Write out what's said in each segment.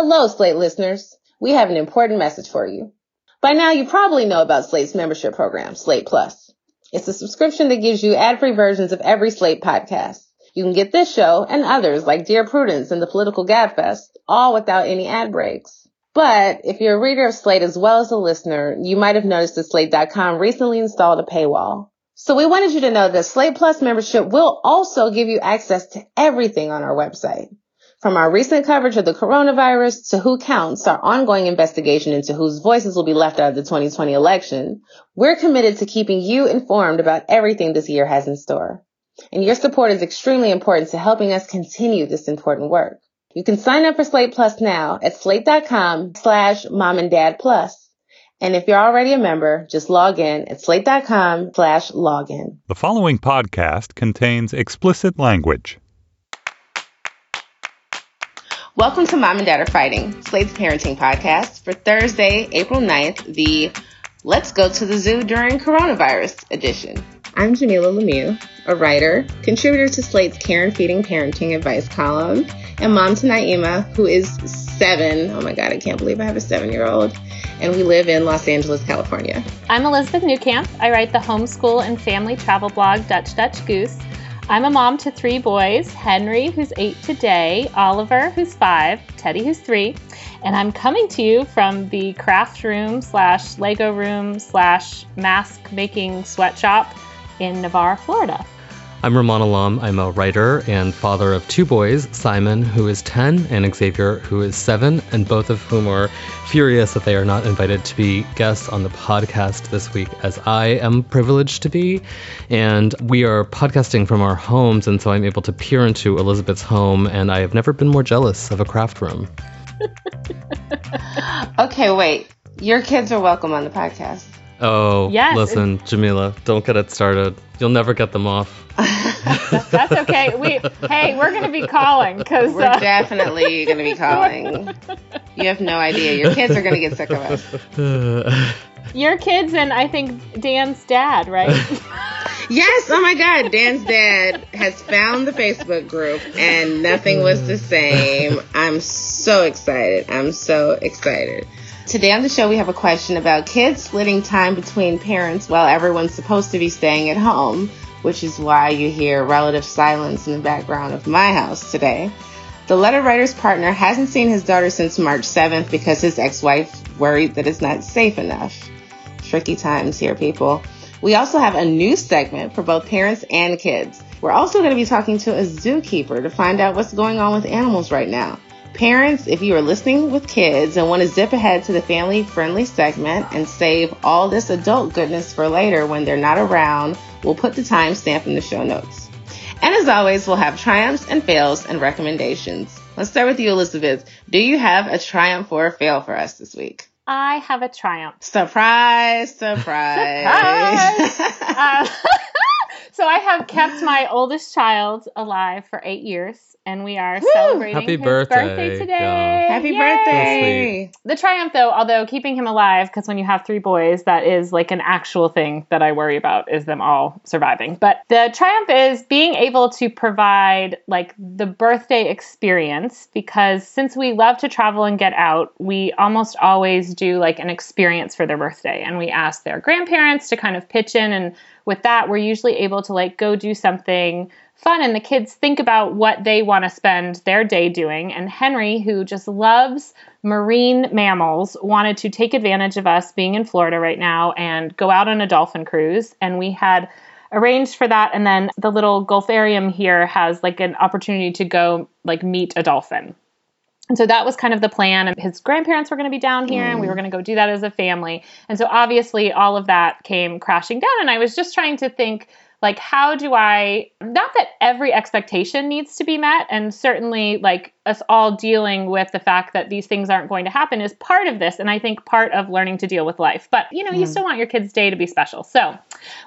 Hello, Slate listeners. We have an important message for you. By now, you probably know about Slate's membership program, Slate Plus. It's a subscription that gives you ad-free versions of every Slate podcast. You can get this show and others like Dear Prudence and the Political Gabfest, all without any ad breaks. But if you're a reader of Slate as well as a listener, you might have noticed that Slate.com recently installed a paywall. So we wanted you to know that Slate Plus membership will also give you access to everything on our website. From our recent coverage of the coronavirus to who counts, our ongoing investigation into whose voices will be left out of the 2020 election, we're committed to keeping you informed about everything this year has in store. And your support is extremely important to helping us continue this important work. You can sign up for Slate Plus now at slate.com slash mom and dad plus. And if you're already a member, just log in at slate.com slash login. The following podcast contains explicit language. Welcome to Mom and Dad Are Fighting, Slate's parenting podcast for Thursday, April 9th, the Let's Go to the Zoo During Coronavirus edition. I'm Jamilah Lemieux, a writer, contributor to Slate's Care and Feeding Parenting Advice column, and mom to Naima, who is seven. Oh my God, I can't believe I have a seven year old. And we live in Los Angeles, California. I'm Elizabeth Newcamp. I write the homeschool and family travel blog Dutch Dutch Goose. I'm a mom to three boys Henry, who's eight today, Oliver, who's five, Teddy, who's three. And I'm coming to you from the craft room slash Lego room slash mask making sweatshop in Navarre, Florida. I'm Rumaan Alam. I'm a writer and father of two boys, Simon, who is 10, and Xavier, who is 7, and both of whom are furious that they are not invited to be guests on the podcast this week, as I am privileged to be. And we are podcasting from our homes, and so I'm able to peer into Elizabeth's home, and I have never been more jealous of a craft room. okay, wait. Your kids are welcome on the podcast. Oh, yes, listen, Jamilah, don't get it started. You'll never get them off. that's, okay. We hey, we're gonna be calling because we're uh, definitely gonna be calling. You have no idea. Your kids are gonna get sick of us. Your kids and I think Dan's dad, right? yes. Oh my God, Dan's dad has found the Facebook group and nothing was the same. I'm so excited. I'm so excited. Today on the show, we have a question about kids splitting time between parents while everyone's supposed to be staying at home, which is why you hear relative silence in the background of my house today. The letter writer's partner hasn't seen his daughter since March 7th because his ex wife worried that it's not safe enough. Tricky times here, people. We also have a new segment for both parents and kids. We're also going to be talking to a zookeeper to find out what's going on with animals right now. Parents, if you are listening with kids and want to zip ahead to the family friendly segment and save all this adult goodness for later when they're not around, we'll put the timestamp in the show notes. And as always, we'll have triumphs and fails and recommendations. Let's start with you, Elizabeth. Do you have a triumph or a fail for us this week? I have a triumph. Surprise, surprise. surprise. uh, so I have kept my oldest child alive for eight years and we are Woo! celebrating Happy his birthday, birthday today. Yeah. Happy Yay! birthday! The triumph, though, although keeping him alive, because when you have three boys, that is like an actual thing that I worry about is them all surviving. But the triumph is being able to provide like the birthday experience because since we love to travel and get out, we almost always do like an experience for their birthday, and we ask their grandparents to kind of pitch in and with that we're usually able to like go do something fun and the kids think about what they want to spend their day doing. And Henry, who just loves marine mammals, wanted to take advantage of us being in Florida right now and go out on a dolphin cruise. And we had arranged for that. And then the little Gulfarium here has like an opportunity to go like meet a dolphin. And so that was kind of the plan. And his grandparents were going to be down here, mm. and we were going to go do that as a family. And so obviously, all of that came crashing down. And I was just trying to think like how do i not that every expectation needs to be met and certainly like us all dealing with the fact that these things aren't going to happen is part of this and i think part of learning to deal with life. But you know mm. you still want your kid's day to be special. So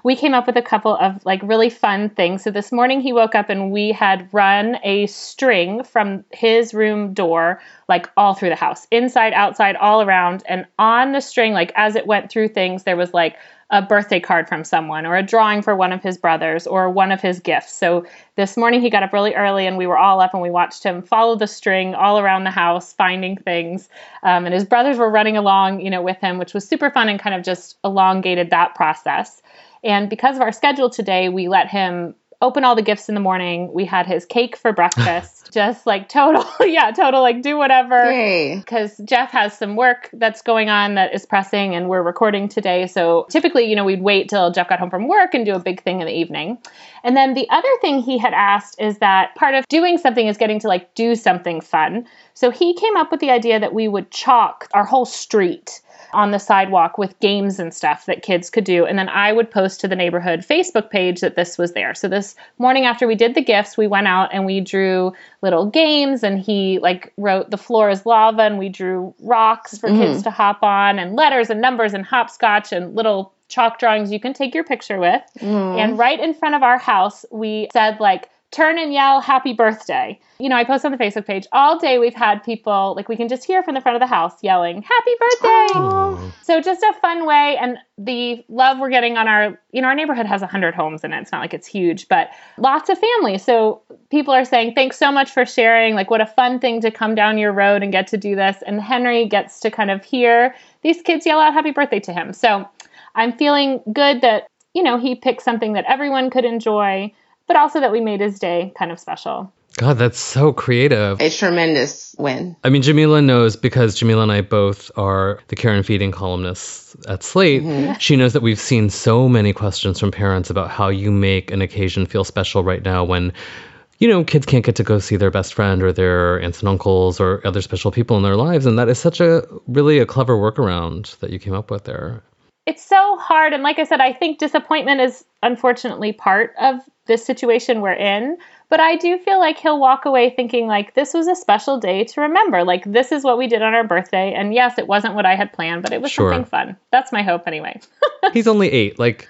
we came up with a couple of like really fun things. So this morning he woke up and we had run a string from his room door like all through the house inside outside all around. And on the string like as it went through things there was like a birthday card from someone or a drawing for one of his brothers or one of his gifts. So this morning he got up really early and we were all up and we watched him follow the string all around the house finding things. Um, and his brothers were running along, you know, with him, which was super fun and kind of just elongated that process. And because of our schedule today, we let him open all the gifts in the morning. We had his cake for breakfast. just like total, yeah, total, like do whatever. Because Jeff has some work that's going on that is pressing and we're recording today. So typically, you know, we'd wait till Jeff got home from work and do a big thing in the evening. And then the other thing he had asked is that part of doing something is getting to like do something fun. So he came up with the idea that we would chalk our whole street on the sidewalk with games and stuff that kids could do. And then I would post to the neighborhood Facebook page that this was there. So this morning after we did the gifts, we went out and we drew little games and he like wrote the floor is lava and we drew rocks for mm-hmm. kids to hop on and letters and numbers and hopscotch and little chalk drawings you can take your picture with. Mm. And right in front of our house, we said like turn and yell happy birthday. You know, I post on the Facebook page all day. We've had people like we can just hear from the front of the house yelling happy birthday. Aww. So just a fun way and the love we're getting on our, you know, our neighborhood has a 100 homes in it. It's not like it's huge, but lots of families. So people are saying thanks so much for sharing. Like what a fun thing to come down your road and get to do this. And Henry gets to kind of hear these kids yell out happy birthday to him. So I'm feeling good that, you know, he picked something that everyone could enjoy but also that we made his day kind of special. God, that's so creative. A tremendous win. I mean, Jamilah knows because Jamilah and I both are the care and feeding columnists at Slate. Mm-hmm. She knows that we've seen so many questions from parents about how you make an occasion feel special right now when you know, kids can't get to go see their best friend or their aunts and uncles or other special people in their lives. And that is such a really a clever workaround that you came up with there. It's so hard. And like I said, I think disappointment is unfortunately part of this situation we're in. But I do feel like he'll walk away thinking like this was a special day to remember. Like this is what we did on our birthday. And yes, it wasn't what I had planned, but it was sure. something fun. That's my hope anyway. He's only eight. Like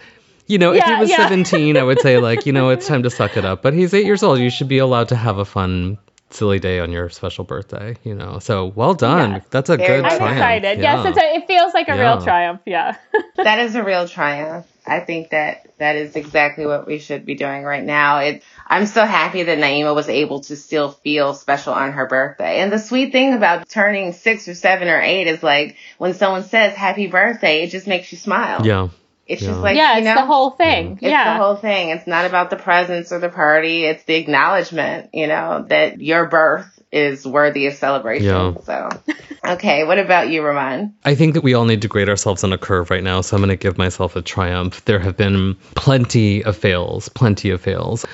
you know, yeah, if he was yeah. 17, I would say like, you know, it's time to suck it up. But he's eight years old. You should be allowed to have a fun silly day on your special birthday, you know. So well done. Yes. That's a Very good I'm excited. Yeah. Yes, a, it feels like a yeah. real triumph. Yeah. that is a real triumph. I think that that is exactly what we should be doing right now. It, I'm so happy that Naima was able to still feel special on her birthday. And the sweet thing about turning six or seven or eight is like when someone says happy birthday, it just makes you smile. Yeah. It's yeah. just like yeah, it's know, the whole thing. It's yeah. the whole thing. It's not about the presents or the party. It's the acknowledgement, you know, that your birth is worthy of celebration. Yeah. So, okay, what about you, Rumaan? I think that we all need to grade ourselves on a curve right now. So I'm going to give myself a triumph. There have been plenty of fails, plenty of fails.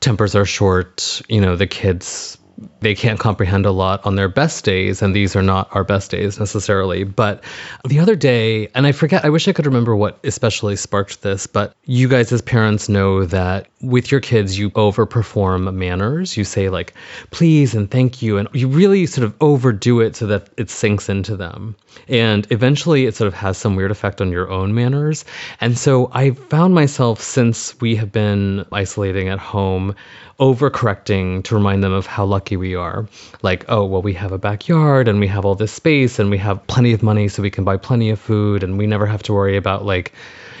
Tempers are short. You know, the kids they can't comprehend a lot on their best days, and these are not our best days necessarily. But the other day, and I forget, I wish I could remember what especially sparked this, but you guys as parents know that with your kids, you overperform manners. You say, like, please and thank you, and you really sort of overdo it so that it sinks into them. And eventually, it sort of has some weird effect on your own manners. And so I found myself, since we have been isolating at home, overcorrecting to remind them of how lucky we are. Like, oh, well, we have a backyard and we have all this space and we have plenty of money so we can buy plenty of food and we never have to worry about like,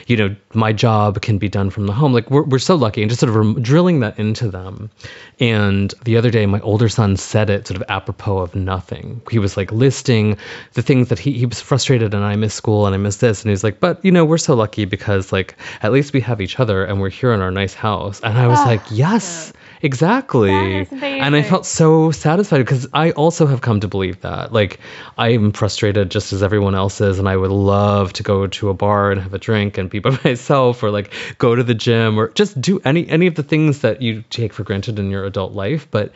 you know, my job can be done from the home. Like we're, we're so lucky and just sort of drilling that into them. And the other day, my older son said it sort of apropos of nothing. He was like listing the things that he, he was frustrated and I miss school and I miss this. And he's like, but you know, we're so lucky because like at least we have each other and we're here in our nice house. And I was oh, like, yes. Exactly. And I felt so satisfied because I also have come to believe that. Like, I'm frustrated just as everyone else is, and I would love to go to a bar and have a drink and be by myself, or like go to the gym, or just do any any of the things that you take for granted in your adult life. But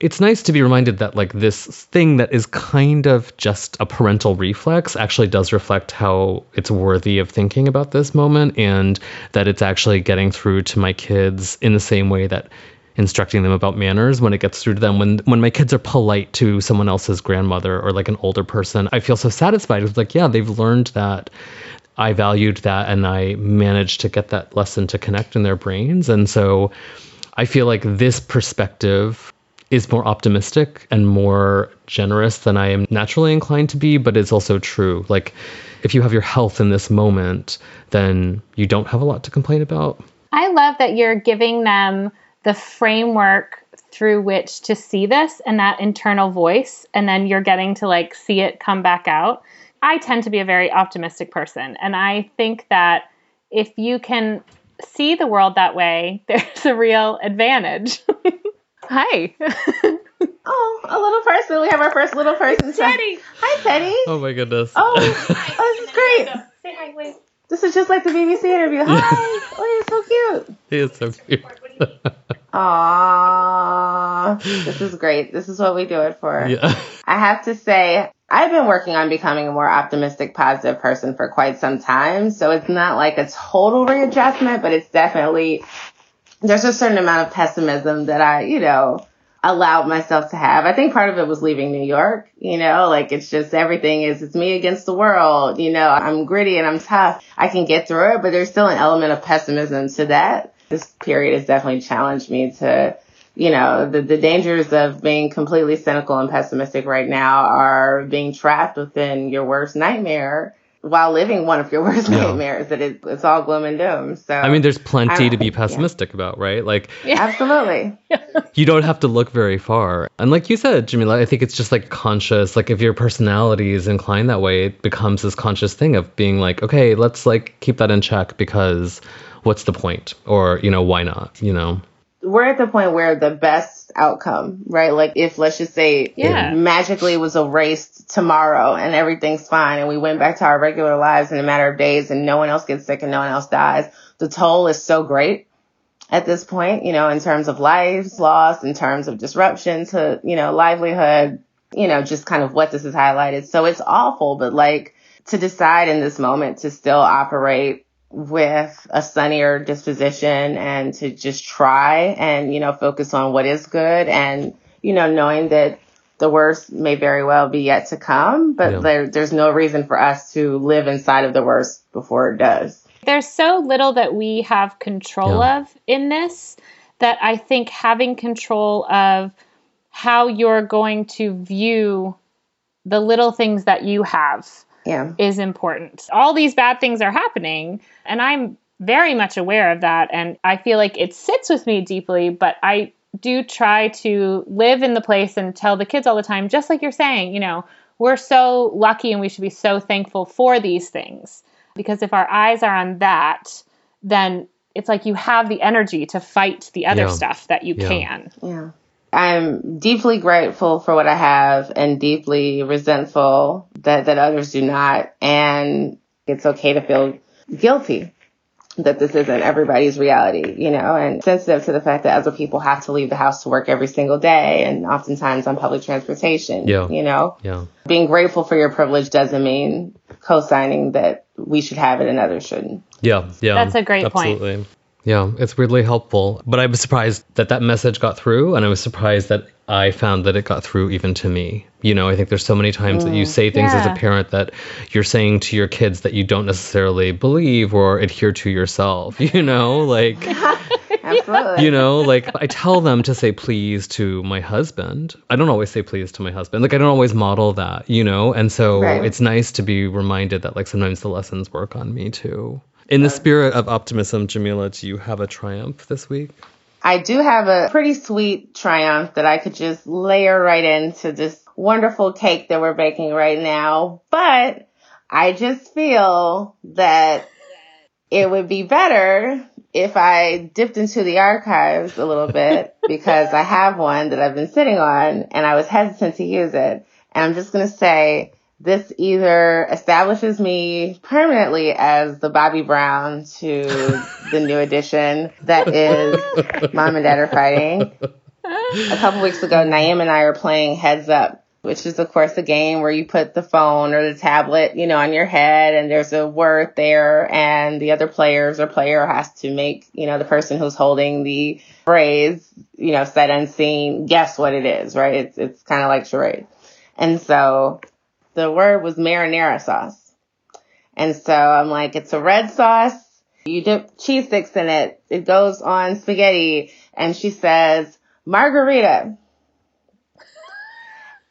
it's nice to be reminded that like this thing that is kind of just a parental reflex actually does reflect how it's worthy of thinking about this moment and that it's actually getting through to my kids in the same way that instructing them about manners when it gets through to them. When when my kids are polite to someone else's grandmother or like an older person, I feel so satisfied. It's like, yeah, they've learned that. I valued that and I managed to get that lesson to connect in their brains. And so I feel like this perspective is more optimistic and more generous than I am naturally inclined to be, but it's also true. Like, if you have your health in this moment, then you don't have a lot to complain about. I love that you're giving them the framework through which to see this and that internal voice, and then you're getting to like see it come back out. I tend to be a very optimistic person, and I think that if you can see the world that way, there's a real advantage. Hi. oh, a little person. We have our first little person. Teddy. Hi, Teddy. Oh my goodness. Oh, oh this is great. Say hi, wait. This is just like the BBC interview. Hi. Oh, you're so cute. He is so cute. Aww. This is great. This is what we do it for. yeah. I have to say, I've been working on becoming a more optimistic, positive person for quite some time. So it's not like a total readjustment, but it's definitely, there's a certain amount of pessimism that I, you know, allowed myself to have. I think part of it was leaving New York, you know, like it's just everything is, it's me against the world, you know, I'm gritty and I'm tough. I can get through it, but there's still an element of pessimism to that. This period has definitely challenged me to, you know, the, the dangers of being completely cynical and pessimistic right now are being trapped within your worst nightmare while living one of your worst Yeah. nightmares that it, it's all gloom and doom. So I mean, there's plenty to be yeah. pessimistic about, right? Like, absolutely. you don't have to look very far. And like you said, Jamilah, I think it's just like conscious. Like if your personality is inclined that way, it becomes this conscious thing of being like, okay, let's like keep that in check because what's the point? Or, you know, why not? You know? we're at the point where the best outcome, right? Like if let's just say Yeah. it magically was erased tomorrow and everything's fine and we went back to our regular lives in a matter of days and no one else gets sick and no one else dies, the toll is so great at this point, you know, in terms of lives lost, in terms of disruption to, you know, livelihood, you know, just kind of what this has highlighted. So it's awful, but like to decide in this moment to still operate with a sunnier disposition and to just try and, you know, focus on what is good and, you know, knowing that the worst may very well be yet to come, but Yeah. there, there's no reason for us to live inside of the worst before it does. There's so little that we have control Yeah. of in this that I think having control of how you're going to view the little things that you have Yeah. is important. All these bad things are happening, and I'm very much aware of that. And I feel like it sits with me deeply, but I do try to live in the place and tell the kids all the time, just like you're saying, you know, we're so lucky and we should be so thankful for these things. Because if our eyes are on that, then it's like you have the energy to fight the other Yeah. stuff that you Yeah. can. Yeah. I'm deeply grateful for what I have and deeply resentful that, that others do not. And it's okay to feel guilty that this isn't everybody's reality, you know, and sensitive to the fact that other people have to leave the house to work every single day and oftentimes on public transportation, Yeah. you know. Yeah. Being grateful for your privilege doesn't mean co-signing that we should have it and others shouldn't. Yeah. Yeah. That's a great point. Yeah, it's weirdly helpful. But I was surprised that that message got through, and I was surprised that I found that it got through even to me. You know, I think there's so many times that you mm, say things as a parent that you're saying to your kids that you don't necessarily believe or adhere to yourself. You know, like. Absolutely. you know like i tell them to say please to my husband i don't always say please to my husband like i don't always model that you know and so Right. it's nice to be reminded that like sometimes the lessons work on me too in the spirit of optimism jamilah do you have a triumph this week I do have a pretty sweet triumph that I could just layer right into this wonderful cake that we're baking right now. But I just feel that it would be better if I dipped into the archives a little bit because I have one that I've been sitting on and I was hesitant to use it. And I'm just going to say this either establishes me permanently as the Bobby Brown to the New Edition that is Mom and Dad are fighting. A couple weeks ago, Naima and I are playing Heads Up, which is of course a game where you put the phone or the tablet, you know, on your head and there's a word there and the other players or player has to make, you know, the person who's holding the phrase, you know, said unseen, guess what it is, right? It's, it's kind of like charade. And so the word was marinara sauce. And so I'm like, it's a red sauce. You dip cheese sticks in it. It goes on spaghetti. And she says, margarita.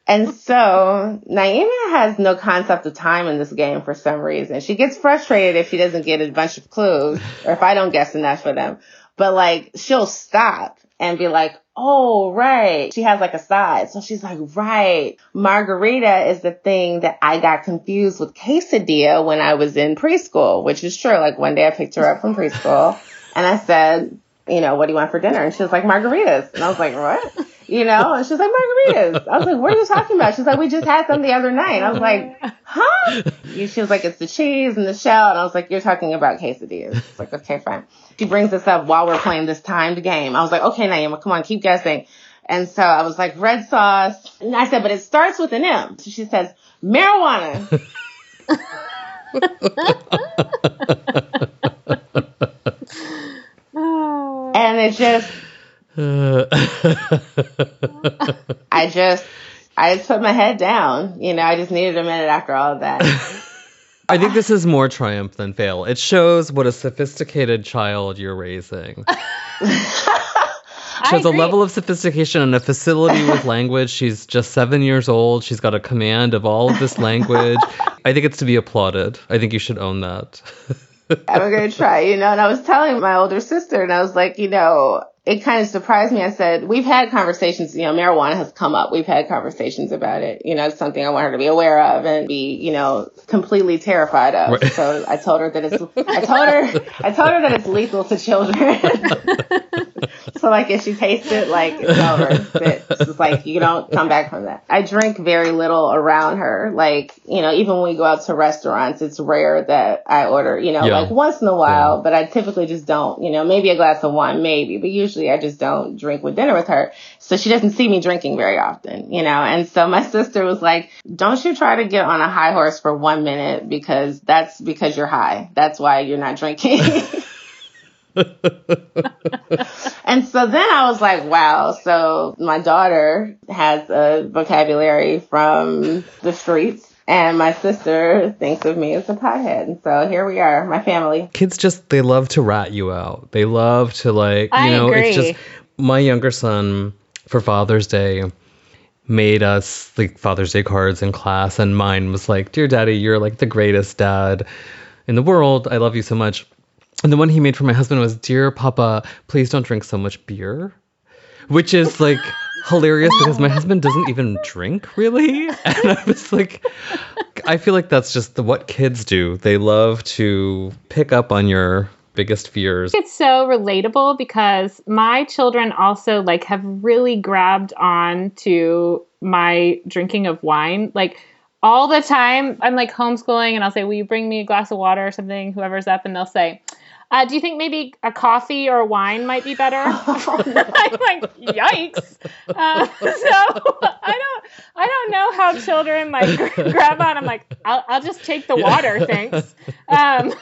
And so Naima has no concept of time in this game for some reason. She gets frustrated if she doesn't get a bunch of clues or if I don't guess enough for them. But like she'll stop and be like, Oh, right. She has like a side. So she's like, right. Margarita is the thing that I got confused with quesadilla when I was in preschool, which is true. Like one day I picked her up from preschool and I said, you know, what do you want for dinner? And she was like, margaritas. And I was like, what? You know, and she's like, margaritas. I was like, what are you talking about? She's like, we just had them the other night. I was like, huh? She was like, it's the cheese and the shell. And I was like, you're talking about quesadillas. It's like, okay, fine. She brings this up while we're playing this timed game. I was like, okay, Naima, come on, keep guessing. And so I was like, red sauce. And I said, but it starts with an M. So she says, marijuana. and it just, Uh, I just, I just put my head down. You know, I just needed a minute after all of that. I think this is more triumph than fail. It shows what a sophisticated child you're raising. She has a level of sophistication and a facility with language. She's just seven years old. She's got a command of all of this language. I think it's to be applauded. I think you should own that. I'm gonna try, you know. And I was telling my older sister, and I was like, you know, it kind of surprised me. I said, we've had conversations, you know, marijuana has come up. We've had conversations about it. You know, it's something I want her to be aware of and be, you know, completely terrified of. Right. So I told her that it's, I told her, I told her that it's lethal to children. so like if she tastes it, like it's over. It's, it's like you don't come back from that. I drink very little around her. Like, you know, even when we go out to restaurants, it's rare that I order, you know, yeah. like once in a while, yeah. but I typically just don't, you know, maybe a glass of wine, maybe, but usually usually I just don't drink with dinner with her. So she doesn't see me drinking very often, you know? And so my sister was like, don't you try to get on a high horse for one minute because that's because you're high. That's why you're not drinking. and so then I was like, wow. So my daughter has a vocabulary from the streets. And my sister thinks of me as a pothead. And so here we are, my family. Kids just, they love to rat you out. They love to, like, you I know, agree. it's just my younger son for Father's Day made us like Father's Day cards in class. And mine was like, Dear Daddy, you're like the greatest dad in the world. I love you so much. And the one he made for my husband was, Dear Papa, please don't drink so much beer. Which is like hilarious because my husband doesn't even drink really. And I was like, I feel like that's just the, what kids do. They love to pick up on your biggest fears. It's so relatable because my children also like have really grabbed on to my drinking of wine. Like all the time, I'm like homeschooling and I'll say, Will you bring me a glass of water or something? Whoever's up, and they'll say, uh, do you think maybe a coffee or a wine might be better? I'm like, yikes! Uh, so I don't, I don't know how children like grab on. I'm like, I'll, I'll just take the water, thanks. Um,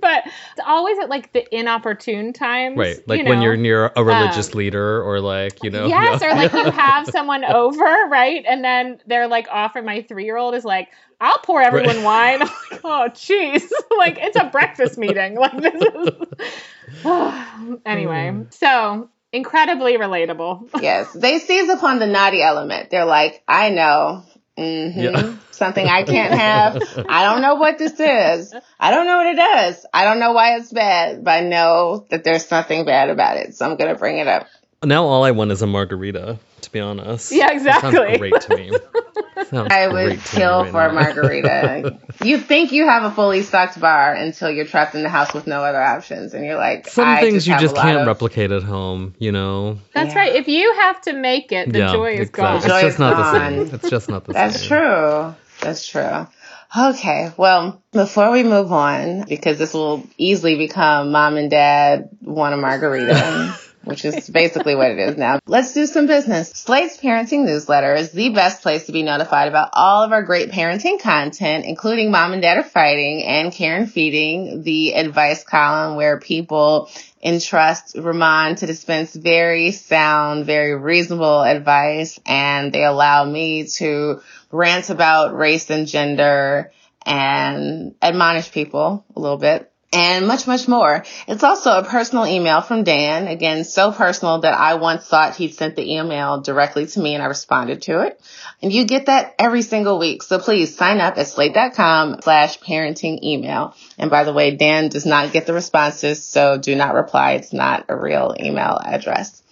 but it's always at like the inopportune times, right? Like you know? when you're near a religious um, leader, or like you know, yes, yeah. or like you have someone over, right? And then they're like offering my three year old is like, I'll pour everyone right. wine. I'm like, oh, jeez. like, it's a breakfast meeting. Like, this is. anyway, hmm. so incredibly relatable. yes. They seize upon the naughty element. They're like, I know. Mm-hmm. Yeah. Something I can't have. I don't know what this is. I don't know what it does. I don't know why it's bad, but I know that there's something bad about it. So I'm going to bring it up. Now all I want is a margarita, to be honest. Yeah, exactly. That sounds great to me. I would kill right for a margarita. you think you have a fully stocked bar until you're trapped in the house with no other options, and you're like, some things just you just can't of... replicate at home. You know. That's yeah. right. If you have to make it, the yeah, joy is exactly. gone. It's joy just not gone. the same. It's just not the That's same. That's true. That's true. Okay, well, before we move on, because this will easily become mom and dad want a margarita which is basically what it is now. Let's do some business. Slate's parenting newsletter is the best place to be notified about all of our great parenting content, including Mom and Dad are Fighting and Care and Feeding, the advice column where people entrust Rumaan to dispense very sound, very reasonable advice, and they allow me to rant about race and gender and admonish people a little bit. And much, much more. It's also a personal email from Dan. Again, so personal that I once thought he'd sent the email directly to me and I responded to it. And you get that every single week. So please sign up at slate.com slash parenting email. And by the way, Dan does not get the responses, so do not reply. It's not a real email address.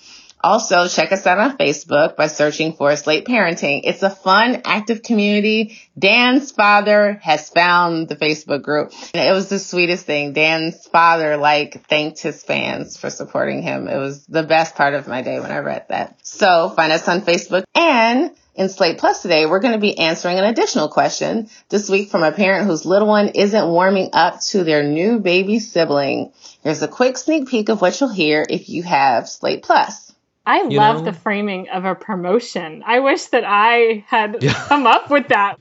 Also, check us out on Facebook by searching for Slate Parenting. It's a fun, active community. Dan's father has found the Facebook group. And it was the sweetest thing. Dan's father, like, thanked his fans for supporting him. It was the best part of my day when I read that. So, find us on Facebook and in Slate Plus today, we're going to be answering an additional question this week from a parent whose little one isn't warming up to their new baby sibling. Here's a quick sneak peek of what you'll hear if you have Slate Plus. I you love know? the framing of a promotion. I wish that I had yeah. come up with that.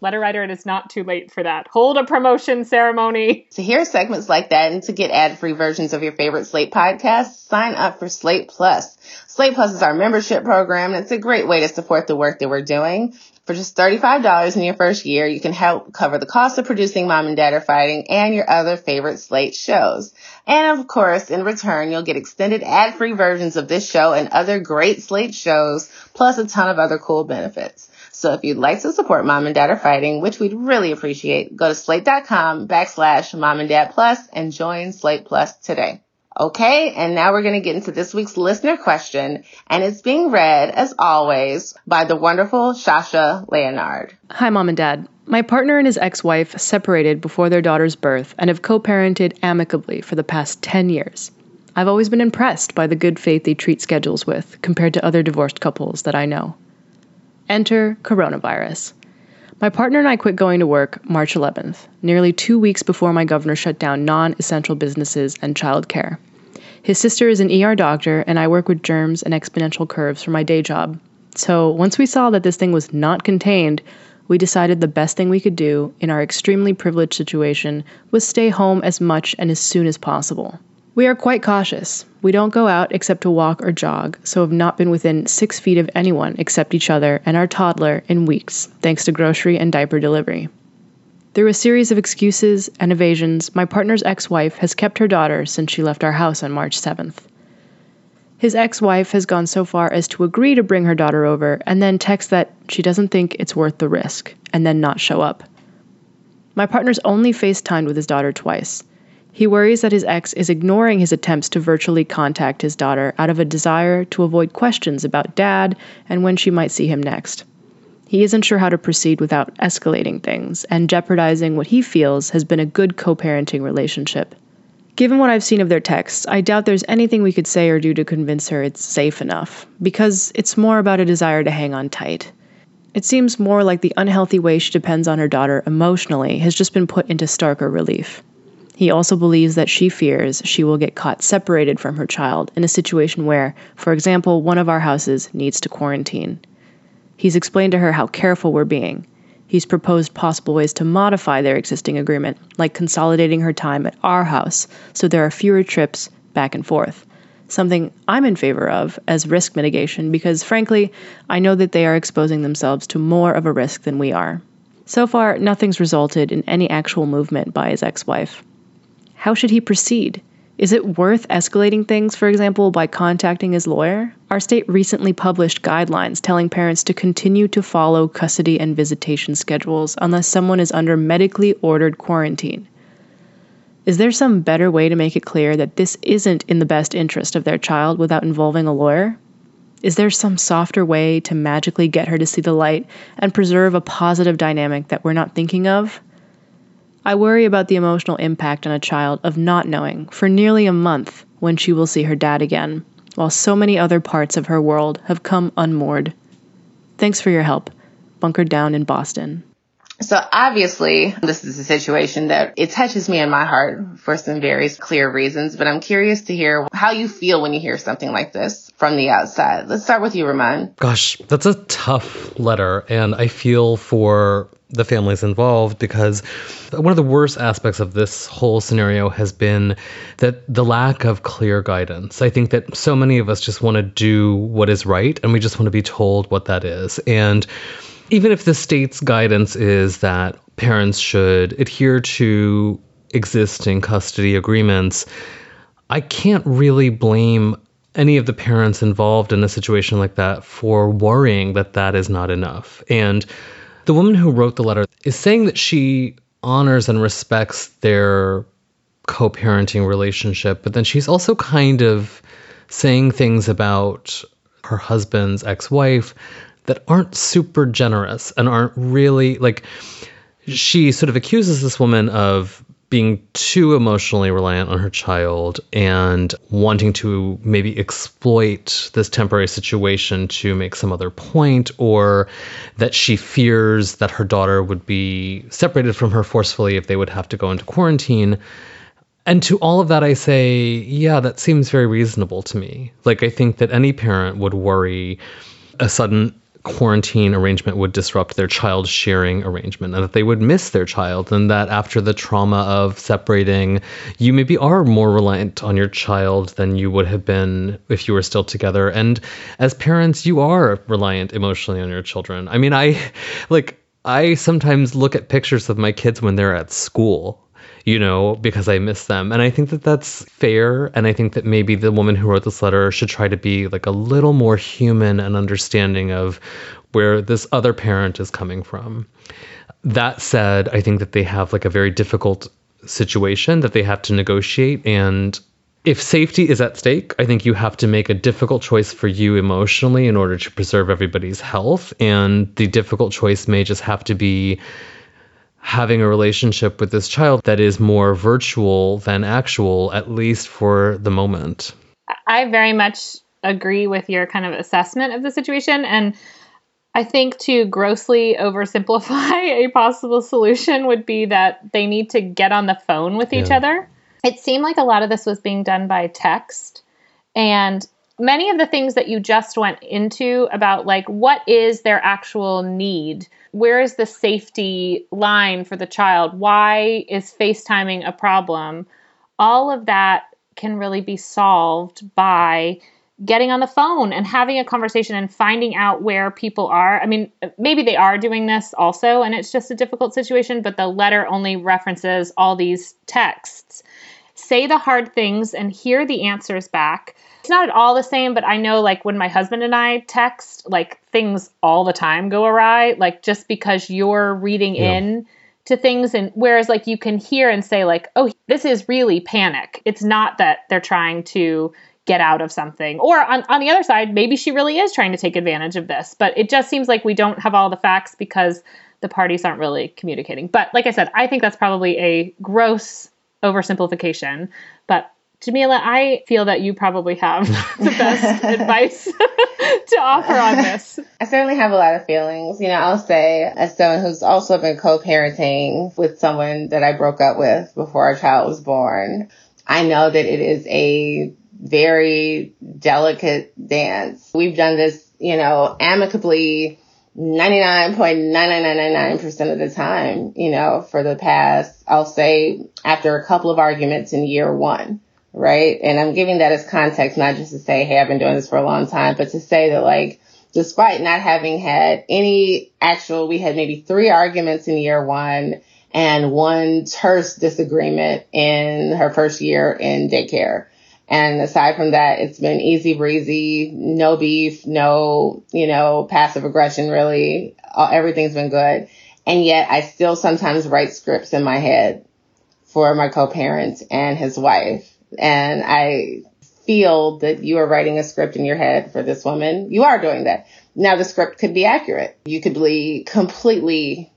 Letter writer, it is not too late for that. Hold a promotion ceremony. To hear segments like that and to get ad free versions of your favorite Slate podcasts, sign up for Slate Plus. Slate Plus is our membership program and it's a great way to support the work that we're doing. For just $35 in your first year, you can help cover the cost of producing Mom and Dad Are Fighting and your other favorite Slate shows. And of course, in return, you'll get extended ad-free versions of this show and other great Slate shows, plus a ton of other cool benefits. So if you'd like to support Mom and Dad Are Fighting, which we'd really appreciate, go to slate.com backslash mom and dad plus and join Slate Plus today. Okay, and now we're going to get into this week's listener question, and it's being read, as always, by the wonderful Sasha Leonard. Hi, Mom and Dad. My partner and his ex wife separated before their daughter's birth and have co parented amicably for the past 10 years. I've always been impressed by the good faith they treat schedules with compared to other divorced couples that I know. Enter coronavirus. My partner and I quit going to work March 11th, nearly two weeks before my governor shut down non essential businesses and childcare. His sister is an ER doctor, and I work with germs and exponential curves for my day job. So once we saw that this thing was not contained, we decided the best thing we could do in our extremely privileged situation was stay home as much and as soon as possible. We are quite cautious. We don't go out except to walk or jog, so have not been within six feet of anyone except each other and our toddler in weeks, thanks to grocery and diaper delivery. Through a series of excuses and evasions, my partner's ex wife has kept her daughter since she left our house on March 7th. His ex wife has gone so far as to agree to bring her daughter over and then text that she doesn't think it's worth the risk, and then not show up. My partner's only FaceTimed with his daughter twice. He worries that his ex is ignoring his attempts to virtually contact his daughter out of a desire to avoid questions about dad and when she might see him next. He isn't sure how to proceed without escalating things and jeopardizing what he feels has been a good co parenting relationship. Given what I've seen of their texts, I doubt there's anything we could say or do to convince her it's safe enough, because it's more about a desire to hang on tight. It seems more like the unhealthy way she depends on her daughter emotionally has just been put into starker relief. He also believes that she fears she will get caught separated from her child in a situation where, for example, one of our houses needs to quarantine. He's explained to her how careful we're being. He's proposed possible ways to modify their existing agreement, like consolidating her time at our house so there are fewer trips back and forth. Something I'm in favor of as risk mitigation because, frankly, I know that they are exposing themselves to more of a risk than we are. So far, nothing's resulted in any actual movement by his ex wife. How should he proceed? Is it worth escalating things, for example, by contacting his lawyer? Our state recently published guidelines telling parents to continue to follow custody and visitation schedules unless someone is under medically ordered quarantine. Is there some better way to make it clear that this isn't in the best interest of their child without involving a lawyer? Is there some softer way to magically get her to see the light and preserve a positive dynamic that we're not thinking of? I worry about the emotional impact on a child of not knowing for nearly a month when she will see her dad again, while so many other parts of her world have come unmoored. Thanks for your help. Bunkered down in Boston. So obviously, this is a situation that it touches me in my heart for some very clear reasons, but I'm curious to hear how you feel when you hear something like this from the outside. Let's start with you, Rumaan. Gosh, that's a tough letter, and I feel for the families involved because one of the worst aspects of this whole scenario has been that the lack of clear guidance. I think that so many of us just want to do what is right and we just want to be told what that is. And even if the state's guidance is that parents should adhere to existing custody agreements, I can't really blame any of the parents involved in a situation like that for worrying that that is not enough. And the woman who wrote the letter is saying that she honors and respects their co parenting relationship, but then she's also kind of saying things about her husband's ex wife that aren't super generous and aren't really like she sort of accuses this woman of being too emotionally reliant on her child and wanting to maybe exploit this temporary situation to make some other point, or that she fears that her daughter would be separated from her forcefully if they would have to go into quarantine. And to all of that, I say, yeah, that seems very reasonable to me. Like, I think that any parent would worry a sudden quarantine arrangement would disrupt their child sharing arrangement and that they would miss their child and that after the trauma of separating you maybe are more reliant on your child than you would have been if you were still together. And as parents you are reliant emotionally on your children. I mean i like i sometimes look at pictures of my kids when they're at school you know, because I miss them. And I think that that's fair. And I think that maybe the woman who wrote this letter should try to be like a little more human and understanding of where this other parent is coming from. That said, I think that they have like a very difficult situation that they have to negotiate. And if safety is at stake, I think you have to make a difficult choice for you emotionally in order to preserve everybody's health. And the difficult choice may just have to be having a relationship with this child that is more virtual than actual, at least for the moment. I very much agree with your kind of assessment of the situation. And I think to grossly oversimplify a possible solution would be that they need to get on the phone with each other. It seemed like a lot of this was being done by text. And many of the things that you just went into about like what is their actual need where is the safety line for the child? Why is FaceTiming a problem? All of that can really be solved by getting on the phone and having a conversation and finding out where people are. I mean, maybe they are doing this also and it's just a difficult situation, but the letter only references all these texts. Say the hard things and hear the answers back it's not at all the same, but I know like when my husband and I text, like things all the time go awry, like just because you're reading yeah. in to things and whereas like you can hear and say like, "Oh, this is really panic." It's not that they're trying to get out of something. Or on, on the other side, maybe she really is trying to take advantage of this. But it just seems like we don't have all the facts because the parties aren't really communicating. But like I said, I think that's probably a gross oversimplification. But Jamilah, I feel that you probably have the best advice to offer on this. I certainly have a lot of feelings. You know, I'll say, as someone who's also been co parenting with someone that I broke up with before our child was born, I know that it is a very delicate dance. We've done this, you know, amicably 99.99999% of the time, you know, for the past, I'll say after a couple of arguments in year one right? And I'm giving that as context, not just to say, hey, I've been doing this for a long time, but to say that like, despite not having had any actual, we had maybe three arguments in year one and one terse disagreement in her first year in daycare. And aside from that, it's been easy breezy, no beef, no, you know, passive aggression really. Everything's been good. And yet I still sometimes write scripts in my head for my co-parent and his wife and I feel that you are writing a script in your head for this woman. You are doing that. Now the script could be accurate. You could be completely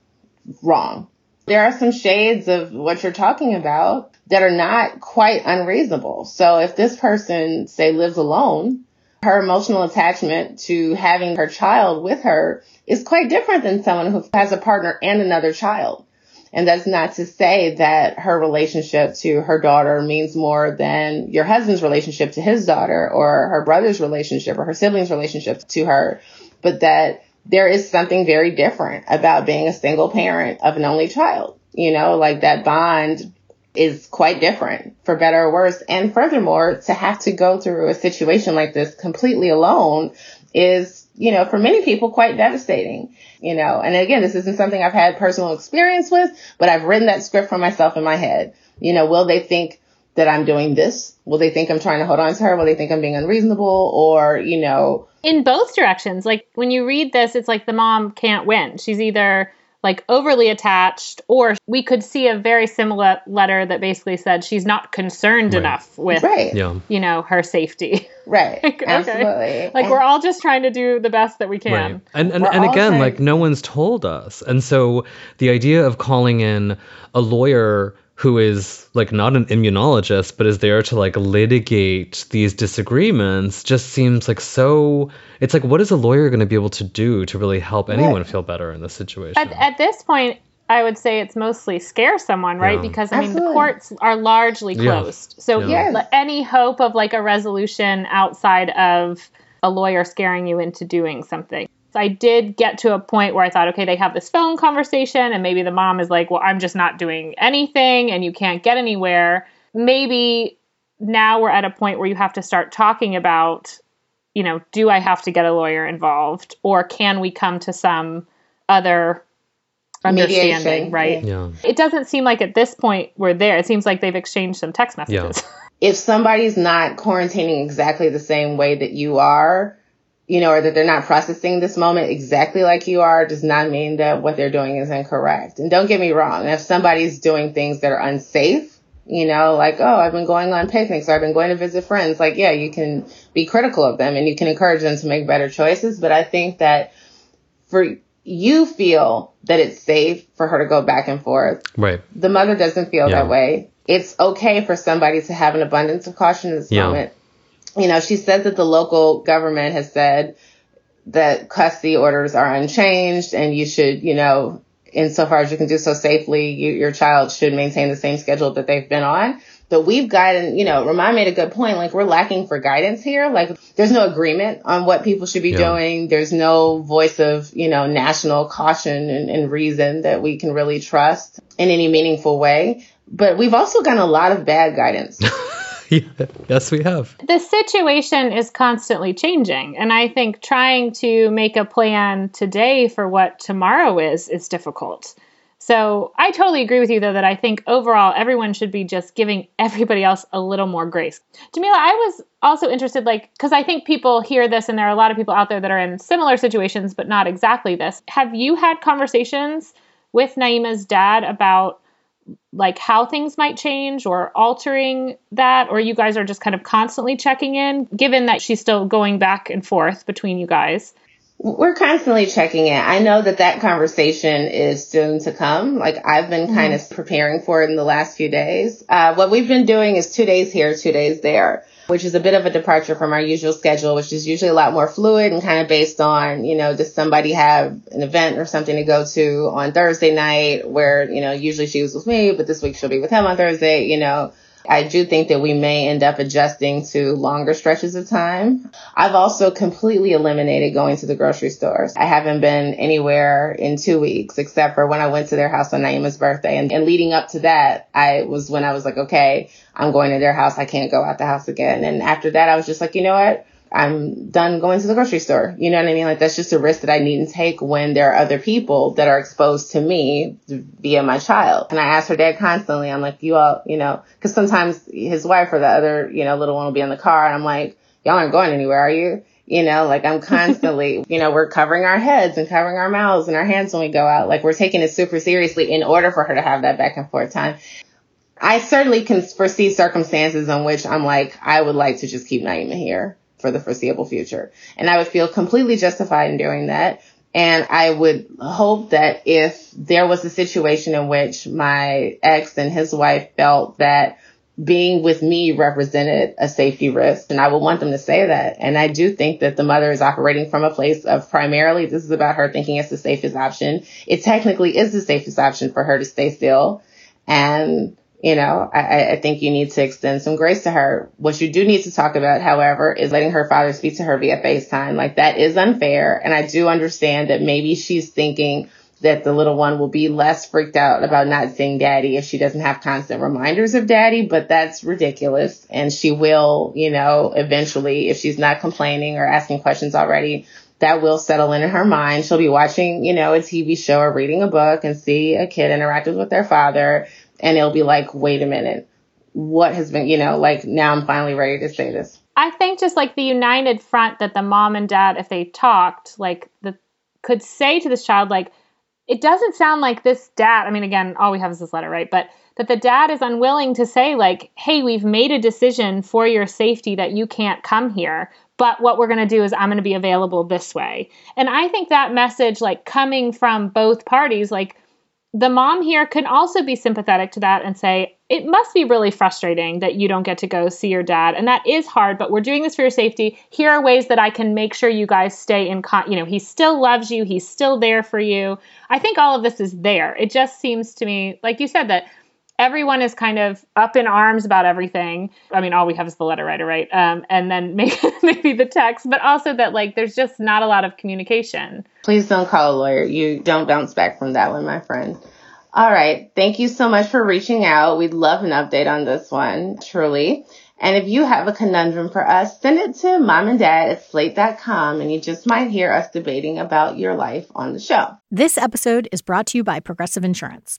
wrong. There are some shades of what you're talking about that are not quite unreasonable. So if this person, say, lives alone, her emotional attachment to having her child with her is quite different than someone who has a partner and another child. And that's not to say that her relationship to her daughter means more than your husband's relationship to his daughter or her brother's relationship or her sibling's relationship to her, but that there is something very different about being a single parent of an only child. You know, like that bond is quite different for better or worse. And furthermore, to have to go through a situation like this completely alone is, you know, for many people quite devastating you know, and again, this isn't something I've had personal experience with, but I've written that script for myself in my head. You know, will they think that I'm doing this? Will they think I'm trying to hold on to her? Will they think I'm being unreasonable? Or, you know, in both directions. Like when you read this, it's like the mom can't win. She's either like overly attached, or we could see a very similar letter that basically said she's not concerned Right. enough with, right, Yeah. you know, her safety. right, Like, okay. absolutely. like And- we're all just trying to do the best that we can. Right. And and, We're and again, trying- like no one's told us. And so the idea of calling in a lawyer who is like not an immunologist but is there to like litigate these disagreements just seems like so it's like what is a lawyer going to be able to do to really help anyone feel better in this situation? At, at this point, I would say it's mostly scare someone, right? Yeah. Because I mean, the courts are largely Yeah. closed. So Yeah. Yes. any hope of like a resolution outside of a lawyer scaring you into doing something. So I did get to a point where I thought, okay, they have this phone conversation, and maybe the mom is like, well, I'm just not doing anything, and you can't get anywhere. Maybe now we're at a point where you have to start talking about, you know, do I have to get a lawyer involved, or can we come to some other understanding, Mediation, right? yeah. It doesn't seem like at this point we're there. It seems like they've exchanged some text messages. if somebody's not quarantining exactly the same way that you are, you know, or that they're not processing this moment exactly like you are, does not mean that what they're doing is incorrect. And don't get me wrong, if somebody's doing things that are unsafe, you know, like, oh, I've been going on picnics or I've been going to visit friends, like, yeah, you can be critical of them and you can encourage them to make better choices. But I think that for you feel that it's safe for her to go back and forth Right. the mother doesn't feel Yeah. that way. It's okay for somebody to have an abundance of caution in this Yeah. moment. You know, she said that the local government has said that custody orders are unchanged and you should, you know, insofar as you can do so safely, you, your child should maintain the same schedule that they've been on. But we've gotten, you know, Rumaan made a good point. Like we're lacking for guidance here. Like there's no agreement on what people should be Yeah. doing. There's no voice of, you know, national caution and, and reason that we can really trust in any meaningful way. But we've also gotten a lot of bad guidance. yes, we have. the situation is constantly changing and i think trying to make a plan today for what tomorrow is is difficult. So i totally agree with you though that i think overall everyone should be just giving everybody else a little more grace. Jamilah i was also interested like because i think people hear this and there are a lot of people out there that are in similar situations but not exactly this. Have you had conversations with naima's dad about like how things might change or altering that or you guys are just kind of constantly checking in given that she's still going back and forth between you guys We're constantly checking it. I know that that conversation is soon to come. Like I've been kind of preparing for it in the last few days. Uh, what we've been doing is two days here, two days there, which is a bit of a departure from our usual schedule, which is usually a lot more fluid and kind of based on, you know, does somebody have an event or something to go to on Thursday night where, you know, usually she was with me, but this week she'll be with him on Thursday, you know. I do think that we may end up adjusting to longer stretches of time. I've also completely eliminated going to the grocery stores. I haven't been anywhere in two weeks except for when I went to their house on Naima's birthday. And, and leading up to that, I was when I was like, okay, I'm going to their house. I can't go out the house again. And after that, I was just like, you know what? I'm done going to the grocery store. You know what I mean? Like that's just a risk that I needn't take when there are other people that are exposed to me via my child. And I ask her dad constantly, I'm like, you all, you know, cause sometimes his wife or the other, you know, little one will be in the car and I'm like, y'all aren't going anywhere, are you? You know, like I'm constantly, you know, we're covering our heads and covering our mouths and our hands when we go out. Like we're taking it super seriously in order for her to have that back and forth time. I certainly can foresee circumstances in which I'm like, I would like to just keep Naima here for the foreseeable future. And I would feel completely justified in doing that. And I would hope that if there was a situation in which my ex and his wife felt that being with me represented a safety risk, and I would want them to say that. And I do think that the mother is operating from a place of primarily this is about her thinking it's the safest option. It technically is the safest option for her to stay still. And you know, I, I think you need to extend some grace to her. What you do need to talk about, however, is letting her father speak to her via FaceTime. Like that is unfair. And I do understand that maybe she's thinking that the little one will be less freaked out about not seeing daddy if she doesn't have constant reminders of daddy, but that's ridiculous. And she will, you know, eventually, if she's not complaining or asking questions already, that will settle in in her mind. She'll be watching, you know, a TV show or reading a book and see a kid interacting with their father. And it'll be like, wait a minute, what has been, you know, like now I'm finally ready to say this. I think just like the united front that the mom and dad, if they talked, like the could say to this child, like, it doesn't sound like this dad. I mean, again, all we have is this letter, right? But that the dad is unwilling to say, like, hey, we've made a decision for your safety that you can't come here. But what we're going to do is I'm going to be available this way. And I think that message, like coming from both parties, like the mom here can also be sympathetic to that and say, it must be really frustrating that you don't get to go see your dad. And that is hard, but we're doing this for your safety. Here are ways that I can make sure you guys stay in con, you know, he still loves you. He's still there for you. I think all of this is there. It just seems to me, like you said, that everyone is kind of up in arms about everything. I mean, all we have is the letter writer, right? Um, and then maybe, maybe the text, but also that like there's just not a lot of communication. Please don't call a lawyer. You don't bounce back from that one, my friend. All right. Thank you so much for reaching out. We'd love an update on this one, truly. And if you have a conundrum for us, send it to mom and dad at slate.com and you just might hear us debating about your life on the show. This episode is brought to you by Progressive Insurance.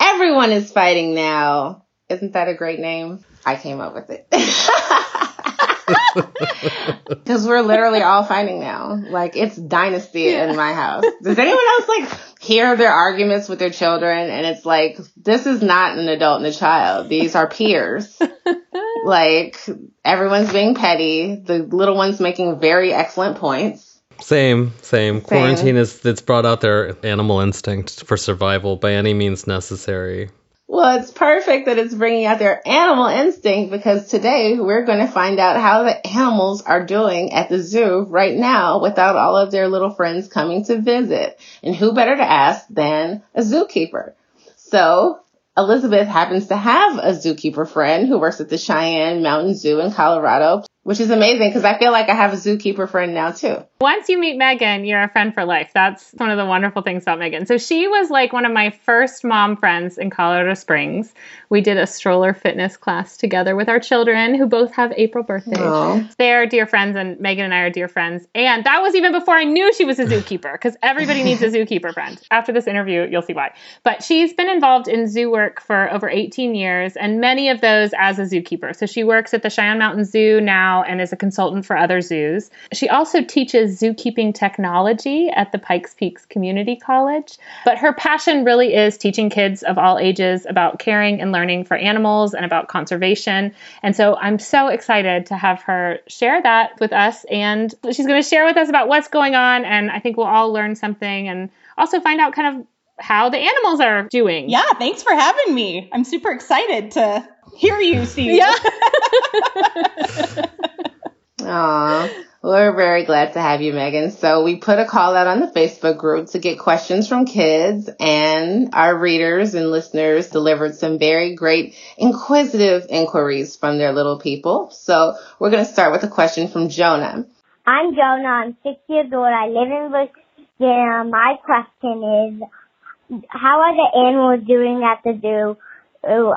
Everyone is fighting now. Isn't that a great name? I came up with it. Because we're literally all fighting now. Like it's dynasty yeah. in my house. Does anyone else like hear their arguments with their children? And it's like, this is not an adult and a child. These are peers. like everyone's being petty. The little one's making very excellent points. Same, same. Quarantine is it's brought out their animal instinct for survival by any means necessary. Well, it's perfect that it's bringing out their animal instinct because today we're going to find out how the animals are doing at the zoo right now without all of their little friends coming to visit. And who better to ask than a zookeeper? So Elizabeth happens to have a zookeeper friend who works at the Cheyenne Mountain Zoo in Colorado which is amazing because I feel like I have a zookeeper friend now too. Once you meet Megan, you're a friend for life. That's one of the wonderful things about Megan. So she was like one of my first mom friends in Colorado Springs. We did a stroller fitness class together with our children who both have April birthdays. Aww. They are dear friends, and Megan and I are dear friends. And that was even before I knew she was a zookeeper because everybody needs a zookeeper friend. After this interview, you'll see why. But she's been involved in zoo work for over 18 years, and many of those as a zookeeper. So she works at the Cheyenne Mountain Zoo now now and is a consultant for other zoos. She also teaches zookeeping technology at the Pikes Peaks Community College. But her passion really is teaching kids of all ages about caring and learning for animals and about conservation. And so I'm so excited to have her share that with us. And she's going to share with us about what's going on. And I think we'll all learn something and also find out kind of how the animals are doing. Yeah, thanks for having me. I'm super excited to hear you, Steve. Yeah. Aw, we're very glad to have you, Megan. So we put a call out on the Facebook group to get questions from kids and our readers and listeners delivered some very great inquisitive inquiries from their little people. So we're going to start with a question from Jonah. I'm Jonah. I'm six years old. I live in Virginia. My question is, how are the animals doing at the zoo?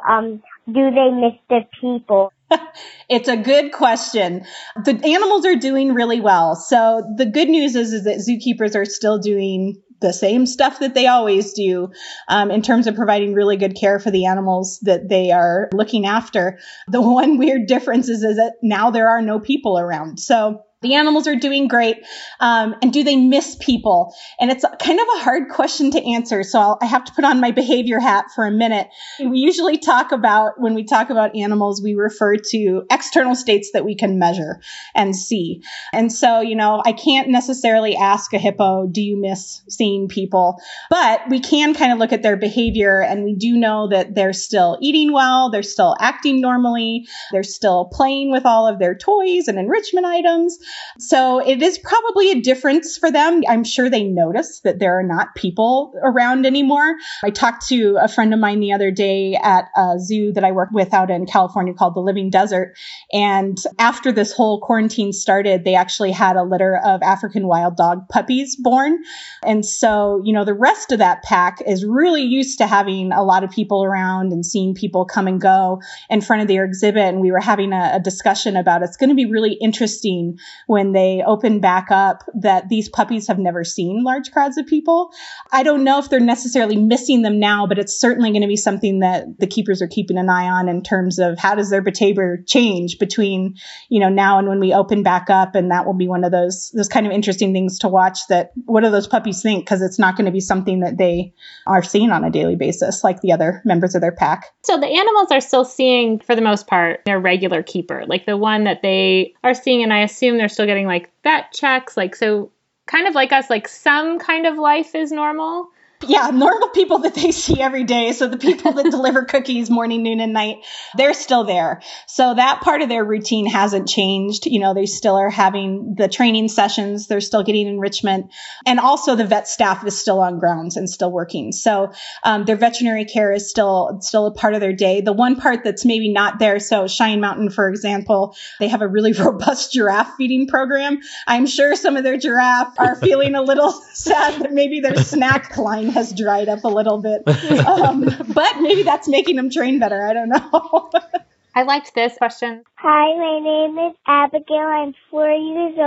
Um, do they miss the people? it's a good question. The animals are doing really well. So the good news is, is that zookeepers are still doing the same stuff that they always do um, in terms of providing really good care for the animals that they are looking after. The one weird difference is, is that now there are no people around. So The animals are doing great. Um, and do they miss people? And it's kind of a hard question to answer. So I'll, I have to put on my behavior hat for a minute. We usually talk about, when we talk about animals, we refer to external states that we can measure and see. And so, you know, I can't necessarily ask a hippo, do you miss seeing people? But we can kind of look at their behavior and we do know that they're still eating well, they're still acting normally, they're still playing with all of their toys and enrichment items. So it is probably a difference for them. I'm sure they notice that there are not people around anymore. I talked to a friend of mine the other day at a zoo that I work with out in California called the Living Desert. And after this whole quarantine started, they actually had a litter of African wild dog puppies born. And so, you know, the rest of that pack is really used to having a lot of people around and seeing people come and go in front of their exhibit. And we were having a, a discussion about it's going to be really interesting when they open back up that these puppies have never seen large crowds of people. I don't know if they're necessarily missing them now, but it's certainly going to be something that the keepers are keeping an eye on in terms of how does their behavior change between, you know, now and when we open back up. And that will be one of those, those kind of interesting things to watch that what do those puppies think? Cause it's not going to be something that they are seeing on a daily basis like the other members of their pack. So the animals are still seeing, for the most part, their regular keeper, like the one that they are seeing. And I assume they're still getting like vet checks. Like, so kind of like us, like some kind of life is normal yeah, normal people that they see every day. So the people that deliver cookies morning, noon, and night, they're still there. So that part of their routine hasn't changed. You know, they still are having the training sessions. They're still getting enrichment. And also the vet staff is still on grounds and still working. So um, their veterinary care is still, still a part of their day. The one part that's maybe not there. So Cheyenne Mountain, for example, they have a really robust giraffe feeding program. I'm sure some of their giraffe are feeling a little sad that maybe their snack line has dried up a little bit. Um, but maybe that's making them train better. I don't know. I liked this question. Hi, my name is Abigail. I'm four years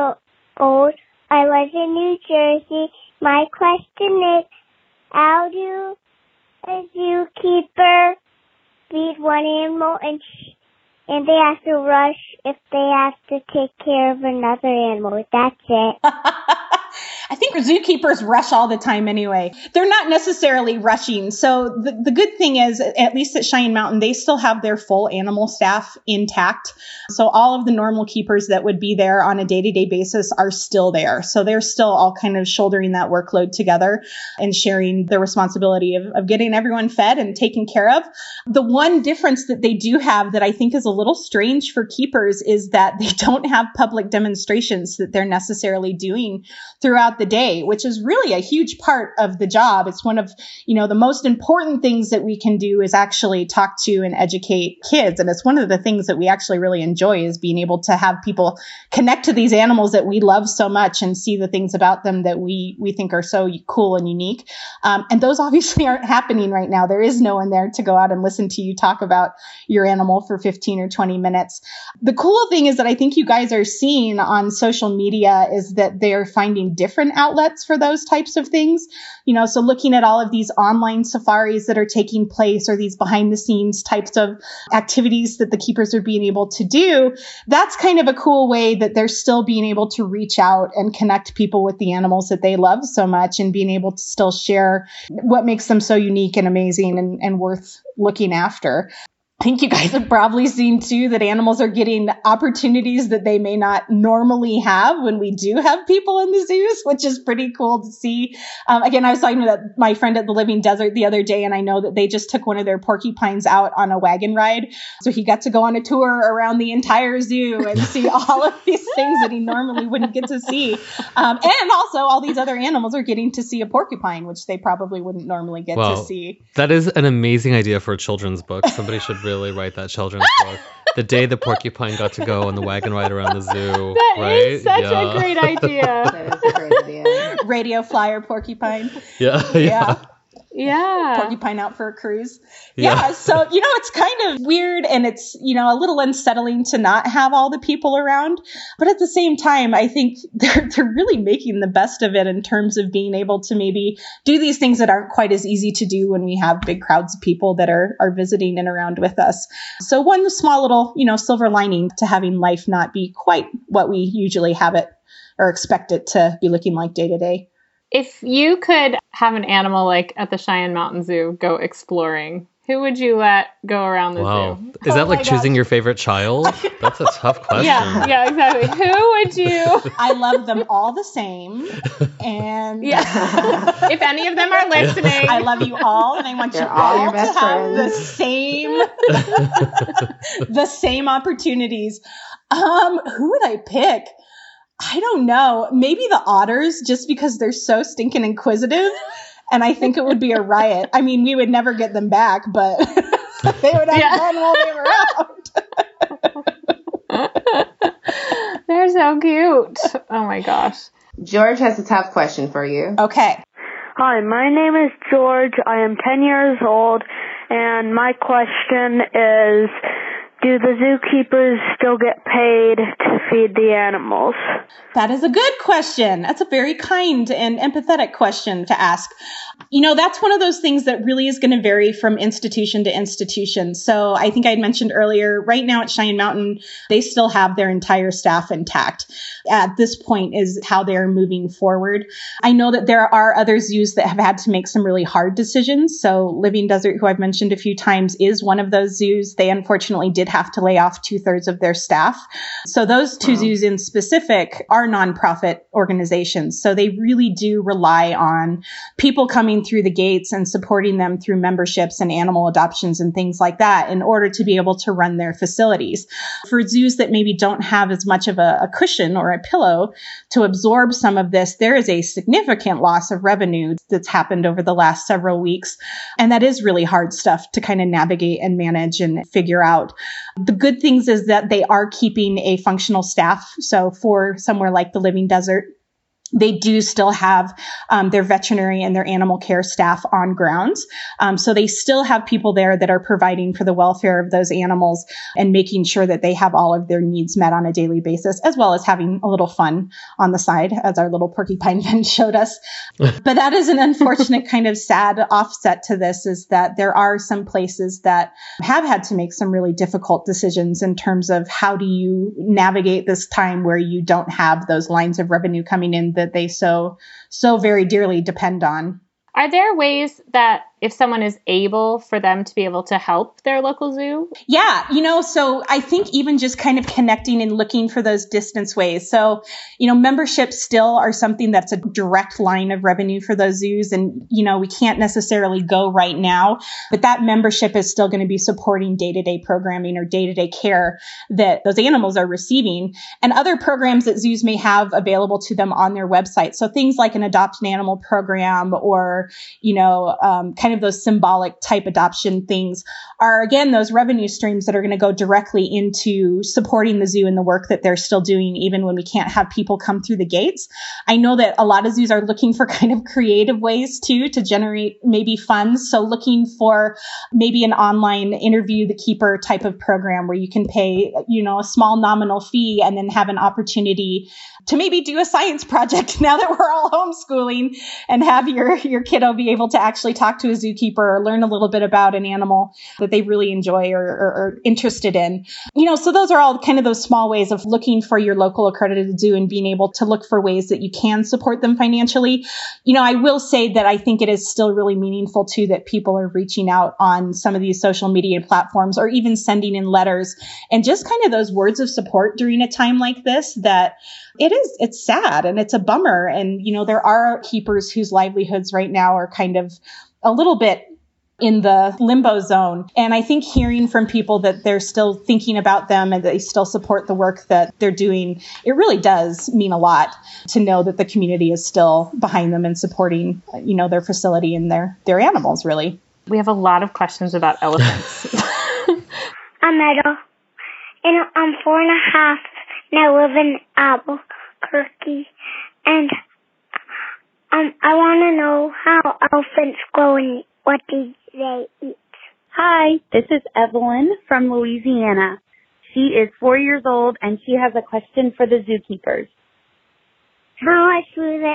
old. I live in New Jersey. My question is, how do a zookeeper feed one animal and and they have to rush if they have to take care of another animal? That's it. I think zookeepers rush all the time anyway. They're not necessarily rushing. So the, the good thing is, at least at Cheyenne Mountain, they still have their full animal staff intact. So all of the normal keepers that would be there on a day to day basis are still there. So they're still all kind of shouldering that workload together and sharing the responsibility of, of getting everyone fed and taken care of. The one difference that they do have that I think is a little strange for keepers is that they don't have public demonstrations that they're necessarily doing throughout the day, which is really a huge part of the job. It's one of, you know, the most important things that we can do is actually talk to and educate kids. And it's one of the things that we actually really enjoy is being able to have people connect to these animals that we love so much and see the things about them that we, we think are so cool and unique. Um, and those obviously aren't happening right now. There is no one there to go out and listen to you talk about your animal for 15 or 20 minutes. The cool thing is that I think you guys are seeing on social media is that they're finding different outlets for those types of things. You know, so looking at all of these online safaris that are taking place or these behind the scenes types of activities that the keepers are being able to do, that's kind of a cool way that they're still being able to reach out and connect people with the animals that they love so much and being able to still share what makes them so unique and amazing and, and worth looking after. I think you guys have probably seen too that animals are getting opportunities that they may not normally have when we do have people in the zoos, which is pretty cool to see. Um, again, I was talking to my friend at the Living Desert the other day, and I know that they just took one of their porcupines out on a wagon ride. So he got to go on a tour around the entire zoo and see all of these things that he normally wouldn't get to see. Um, and also, all these other animals are getting to see a porcupine, which they probably wouldn't normally get well, to see. That is an amazing idea for a children's book. Somebody should really write that children's book. The day the porcupine got to go on the wagon ride around the zoo. That right? is such yeah. a great idea. that is a great idea. Radio flyer porcupine. Yeah, yeah. yeah. Yeah. porcupine out for a cruise. Yeah. yeah. So, you know, it's kind of weird and it's, you know, a little unsettling to not have all the people around. But at the same time, I think they're, they're really making the best of it in terms of being able to maybe do these things that aren't quite as easy to do when we have big crowds of people that are, are visiting and around with us. So one small little, you know, silver lining to having life not be quite what we usually have it or expect it to be looking like day to day. If you could have an animal like at the Cheyenne Mountain Zoo go exploring, who would you let go around the wow. zoo? Is oh that like choosing your favorite child? That's a tough question. Yeah, yeah, exactly. Who would you? I love them all the same. And yeah. if any of them are listening, I love you all and I want They're you all, all to friends. have the same the same opportunities. Um, who would I pick? I don't know. Maybe the otters, just because they're so stinking inquisitive. And I think it would be a riot. I mean, we would never get them back, but they would have yeah. fun while they were out. they're so cute. Oh my gosh. George has a tough question for you. Okay. Hi, my name is George. I am 10 years old, and my question is do the zookeepers still get paid to feed the animals? That is a good question. That's a very kind and empathetic question to ask. You know, that's one of those things that really is going to vary from institution to institution. So I think I had mentioned earlier, right now at Cheyenne Mountain, they still have their entire staff intact. At this point is how they are moving forward. I know that there are other zoos that have had to make some really hard decisions. So Living Desert, who I've mentioned a few times, is one of those zoos. They unfortunately did have to lay off two thirds of their staff. So those two wow. zoos in specific are nonprofit organizations. So they really do rely on people coming through the gates and supporting them through memberships and animal adoptions and things like that in order to be able to run their facilities. For zoos that maybe don't have as much of a, a cushion or a pillow to absorb some of this, there is a significant loss of revenue that's happened over the last several weeks. And that is really hard stuff to kind of navigate and manage and figure out. The good things is that they are keeping a functional staff. So for somewhere like the Living Desert, they do still have um, their veterinary and their animal care staff on grounds. Um, so they still have people there that are providing for the welfare of those animals and making sure that they have all of their needs met on a daily basis, as well as having a little fun on the side, as our little porcupine friend showed us. but that is an unfortunate kind of sad offset to this is that there are some places that have had to make some really difficult decisions in terms of how do you navigate this time where you don't have those lines of revenue coming in that they so so very dearly depend on. Are there ways that if someone is able for them to be able to help their local zoo? Yeah, you know, so I think even just kind of connecting and looking for those distance ways. So, you know, memberships still are something that's a direct line of revenue for those zoos. And, you know, we can't necessarily go right now, but that membership is still going to be supporting day to day programming or day to day care that those animals are receiving and other programs that zoos may have available to them on their website. So things like an adopt an animal program or, you know, um, kind kind of those symbolic type adoption things are again those revenue streams that are going to go directly into supporting the zoo and the work that they're still doing even when we can't have people come through the gates. I know that a lot of zoos are looking for kind of creative ways too to generate maybe funds. So looking for maybe an online interview the keeper type of program where you can pay, you know, a small nominal fee and then have an opportunity to maybe do a science project now that we're all homeschooling and have your, your kiddo be able to actually talk to a zookeeper or learn a little bit about an animal that they really enjoy or, or, interested in. You know, so those are all kind of those small ways of looking for your local accredited zoo and being able to look for ways that you can support them financially. You know, I will say that I think it is still really meaningful too that people are reaching out on some of these social media platforms or even sending in letters and just kind of those words of support during a time like this that it is it's sad and it's a bummer and you know there are keepers whose livelihoods right now are kind of a little bit in the limbo zone. And I think hearing from people that they're still thinking about them and they still support the work that they're doing, it really does mean a lot to know that the community is still behind them and supporting, you know, their facility and their their animals really. We have a lot of questions about elephants. I'm Meadow, and I'm four and a half, and I live in Albuquerque, and Um, I want to know how elephants grow and what do they eat. Hi, this is Evelyn from Louisiana. She is four years old and she has a question for the zookeepers. How much do the,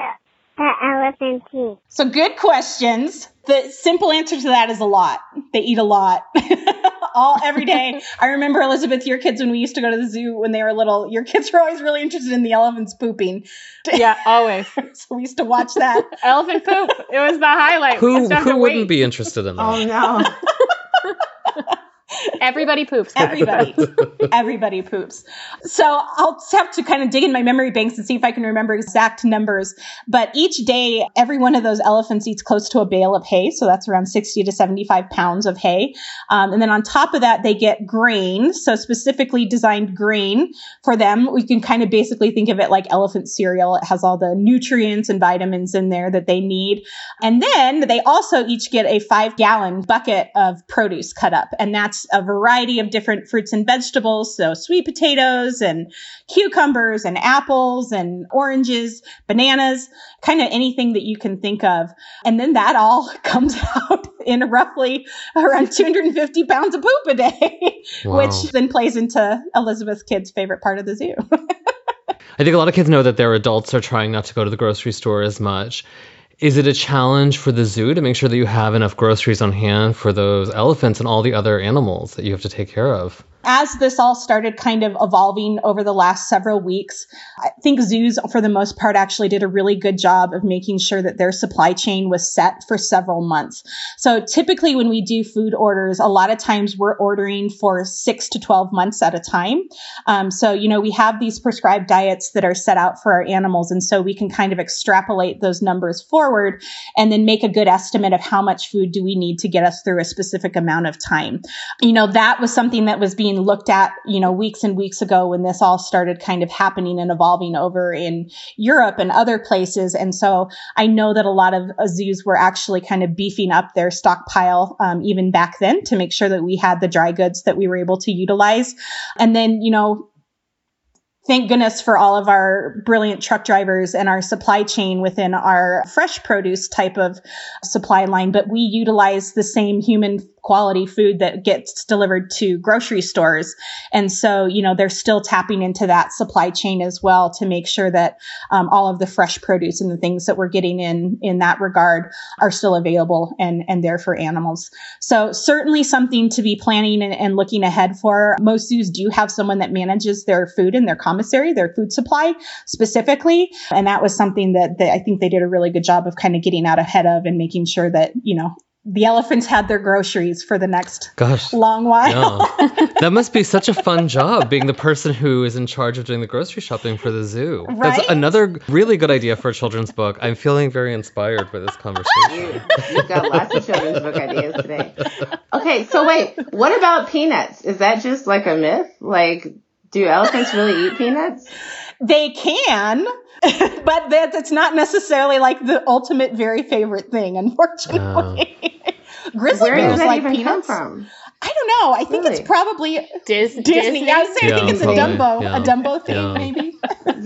the elephant eat? So good questions. The simple answer to that is a lot. They eat a lot. All every day. I remember Elizabeth, your kids when we used to go to the zoo when they were little, your kids were always really interested in the elephants pooping. Yeah, always. so we used to watch that. Elephant poop. It was the highlight. Who used to have who wouldn't wait. be interested in that? Oh no. Everybody poops. Everybody, everybody poops. So I'll have to kind of dig in my memory banks and see if I can remember exact numbers. But each day, every one of those elephants eats close to a bale of hay. So that's around 60 to 75 pounds of hay. Um, and then on top of that, they get grain. So specifically designed grain for them. We can kind of basically think of it like elephant cereal. It has all the nutrients and vitamins in there that they need. And then they also each get a five gallon bucket of produce cut up. And that's a variety of different fruits and vegetables. So sweet potatoes and cucumbers and apples and oranges, bananas, kind of anything that you can think of. And then that all comes out in roughly around 250 pounds of poop a day, Wow. which then plays into Elizabeth's kid's favorite part of the zoo. I think a lot of kids know that their adults are trying not to go to the grocery store as much. Is it a challenge for the zoo to make sure that you have enough groceries on hand for those elephants and all the other animals that you have to take care of? As this all started kind of evolving over the last several weeks, I think zoos, for the most part, actually did a really good job of making sure that their supply chain was set for several months. So typically, when we do food orders, a lot of times we're ordering for six to 12 months at a time. Um, so, you know, we have these prescribed diets that are set out for our animals. And so we can kind of extrapolate those numbers forward and then make a good estimate of how much food do we need to get us through a specific amount of time. You know, that was something that was being looked at, you know, weeks and weeks ago when this all started kind of happening and evolving over in Europe and other places. And so I know that a lot of zoos were actually kind of beefing up their stockpile um, even back then to make sure that we had the dry goods that we were able to utilize. And then, you know, thank goodness for all of our brilliant truck drivers and our supply chain within our fresh produce type of supply line. But we utilize the same human quality food that gets delivered to grocery stores. And so, you know, they're still tapping into that supply chain as well to make sure that um, all of the fresh produce and the things that we're getting in in that regard are still available and, and there for animals. So certainly something to be planning and, and looking ahead for. Most zoos do have someone that manages their food and their commissary, their food supply specifically. And that was something that, that I think they did a really good job of kind of getting out ahead of and making sure that, you know, the elephants had their groceries for the next Gosh. long while. Yeah. that must be such a fun job being the person who is in charge of doing the grocery shopping for the zoo. Right? That's another really good idea for a children's book. I'm feeling very inspired by this conversation. You, you've got lots of children's book ideas today. Okay, so wait, what about peanuts? Is that just like a myth? Like, do elephants really eat peanuts? They can, but that, that's not necessarily like the ultimate very favorite thing, unfortunately. Oh. Grizzly Where bears does like even peanuts. come from? I don't know. I think Really? it's probably Dis- Disney. Disney. I would say I think Yeah, it's a. Dumbo, Yeah. a Dumbo thing Yeah. maybe.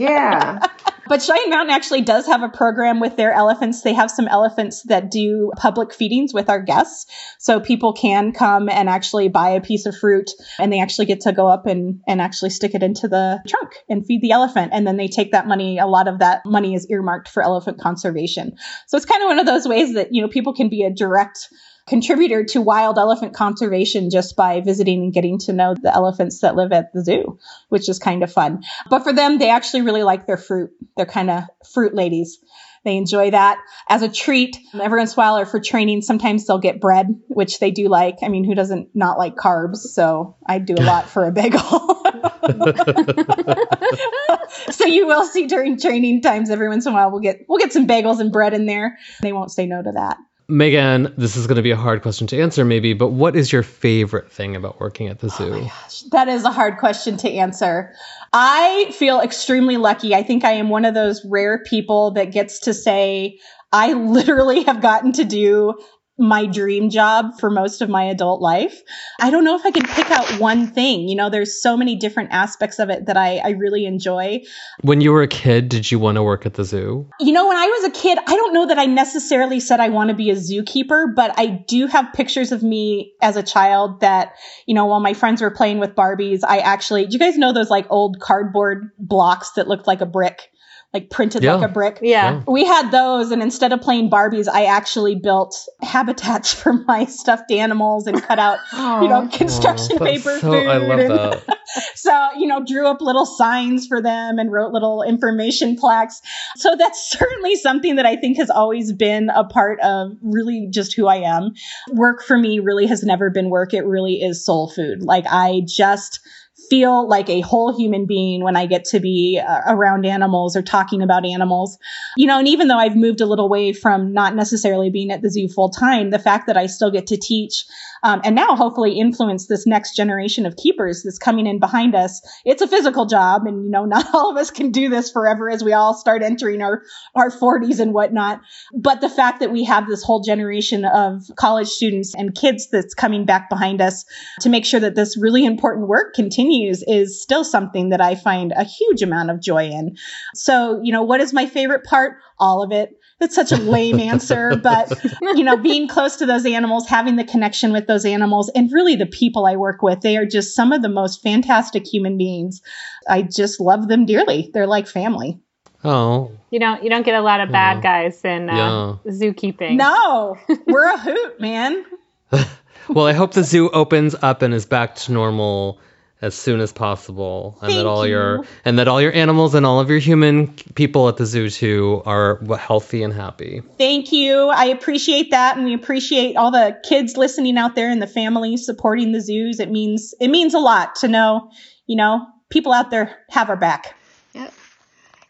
Yeah. But Cheyenne Mountain actually does have a program with their elephants. They have some elephants that do public feedings with our guests. So people can come and actually buy a piece of fruit and they actually get to go up and, and actually stick it into the trunk and feed the elephant. And then they take that money. A lot of that money is earmarked for elephant conservation. So it's kind of one of those ways that, you know, people can be a direct contributor to wild elephant conservation just by visiting and getting to know the elephants that live at the zoo, which is kind of fun. But for them, they actually really like their fruit. They're kind of fruit ladies. They enjoy that as a treat. Every once in a while, or for training, sometimes they'll get bread, which they do like. I mean, who doesn't not like carbs? So I do a lot for a bagel. so you will see during training times, every once in a while, we'll get we'll get some bagels and bread in there. They won't say no to that. Megan, this is going to be a hard question to answer, maybe, but what is your favorite thing about working at the oh zoo? That is a hard question to answer. I feel extremely lucky. I think I am one of those rare people that gets to say, I literally have gotten to do my dream job for most of my adult life. I don't know if I can pick out one thing. You know, there's so many different aspects of it that I, I really enjoy. When you were a kid, did you want to work at the zoo? You know, when I was a kid, I don't know that I necessarily said I want to be a zookeeper, but I do have pictures of me as a child that, you know, while my friends were playing with Barbies, I actually, do you guys know those like old cardboard blocks that looked like a brick? Like printed Yeah. like a brick. Yeah. We had those, and instead of playing Barbies, I actually built habitats for my stuffed animals and cut out, you know, construction Oh, that's paper. so- food I love and- that. so, you know, drew up little signs for them and wrote little information plaques. So that's certainly something that I think has always been a part of really just who I am. Work for me really has never been work. It really is soul food. Like I just feel like a whole human being when I get to be uh, around animals or talking about animals. You know, and even though I've moved a little way from not necessarily being at the zoo full time, the fact that I still get to teach um, and now hopefully influence this next generation of keepers that's coming in behind us. It's a physical job, and you know, not all of us can do this forever as we all start entering our our 40s and whatnot. But the fact that we have this whole generation of college students and kids that's coming back behind us to make sure that this really important work continues is still something that I find a huge amount of joy in. So, you know, what is my favorite part? All of it. It's such a lame answer, but you know, being close to those animals, having the connection with those animals, and really the people I work with, they are just some of the most fantastic human beings. I just love them dearly. They're like family. Oh, You don't you don't get a lot of bad guys in uh, Yeah. zookeeping. No, we're a hoot, man. well, I hope the zoo opens up and is back to normal as soon as possible, and that Thank all your and that all your animals and all of your human people at the zoo too are healthy and happy. Thank you. I appreciate that, and we appreciate all the kids listening out there and the families supporting the zoos. It means it means a lot to know, you know, people out there have our back. Yep.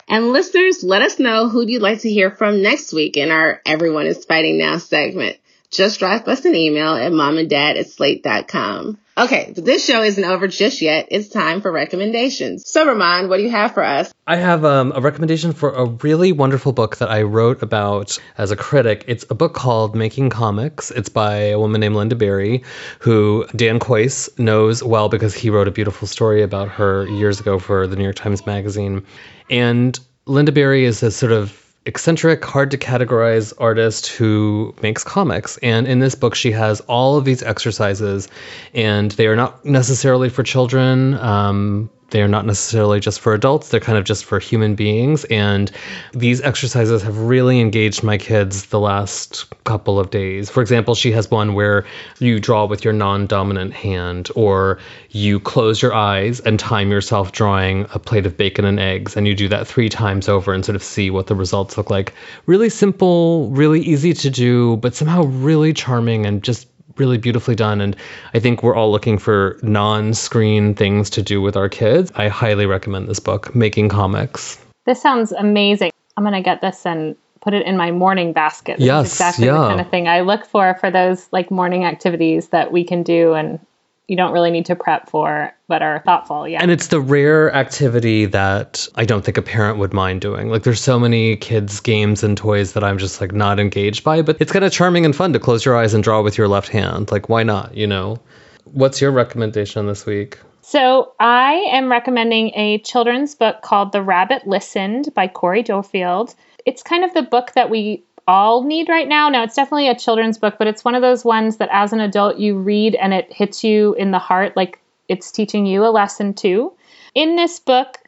And listeners, let us know who you'd like to hear from next week in our Everyone is Fighting Now segment. Just drop us an email at momanddad at slate.com. Okay, but this show isn't over just yet. It's time for recommendations. So, Rumaan, what do you have for us? I have um, a recommendation for a really wonderful book that I wrote about as a critic. It's a book called Making Comics. It's by a woman named Lynda Barry, who Dan Kois knows well because he wrote a beautiful story about her years ago for the New York Times Magazine. And Lynda Barry is a sort of eccentric, hard to categorize artist who makes comics. And in this book, she has all of these exercises, and they are not necessarily for children. Um, they are not necessarily just for adults, they're kind of just for human beings. And these exercises have really engaged my kids the last couple of days. For example, she has one where you draw with your non dominant hand, or you close your eyes and time yourself drawing a plate of bacon and eggs. And you do that three times over and sort of see what the results look like. Really simple, really easy to do, but somehow really charming and just really beautifully done. And I think we're all looking for non screen things to do with our kids. I highly recommend this book, Making Comics. This sounds amazing. I'm gonna get this and put it in my morning basket. This Yes, exactly yeah. the kind of thing I look for for those like morning activities that we can do and you don't really need to prep for, but are thoughtful. Yeah. And it's the rare activity that I don't think a parent would mind doing. Like there's so many kids games and toys that I'm just like not engaged by, but it's kind of charming and fun to close your eyes and draw with your left hand. Like why not, you know? What's your recommendation this week? So I am recommending a children's book called The Rabbit Listened by Cori Doerrfeld. It's kind of the book that we all need right now. Now, it's definitely a children's book, but it's one of those ones that as an adult you read and it hits you in the heart like it's teaching you a lesson too. In this book,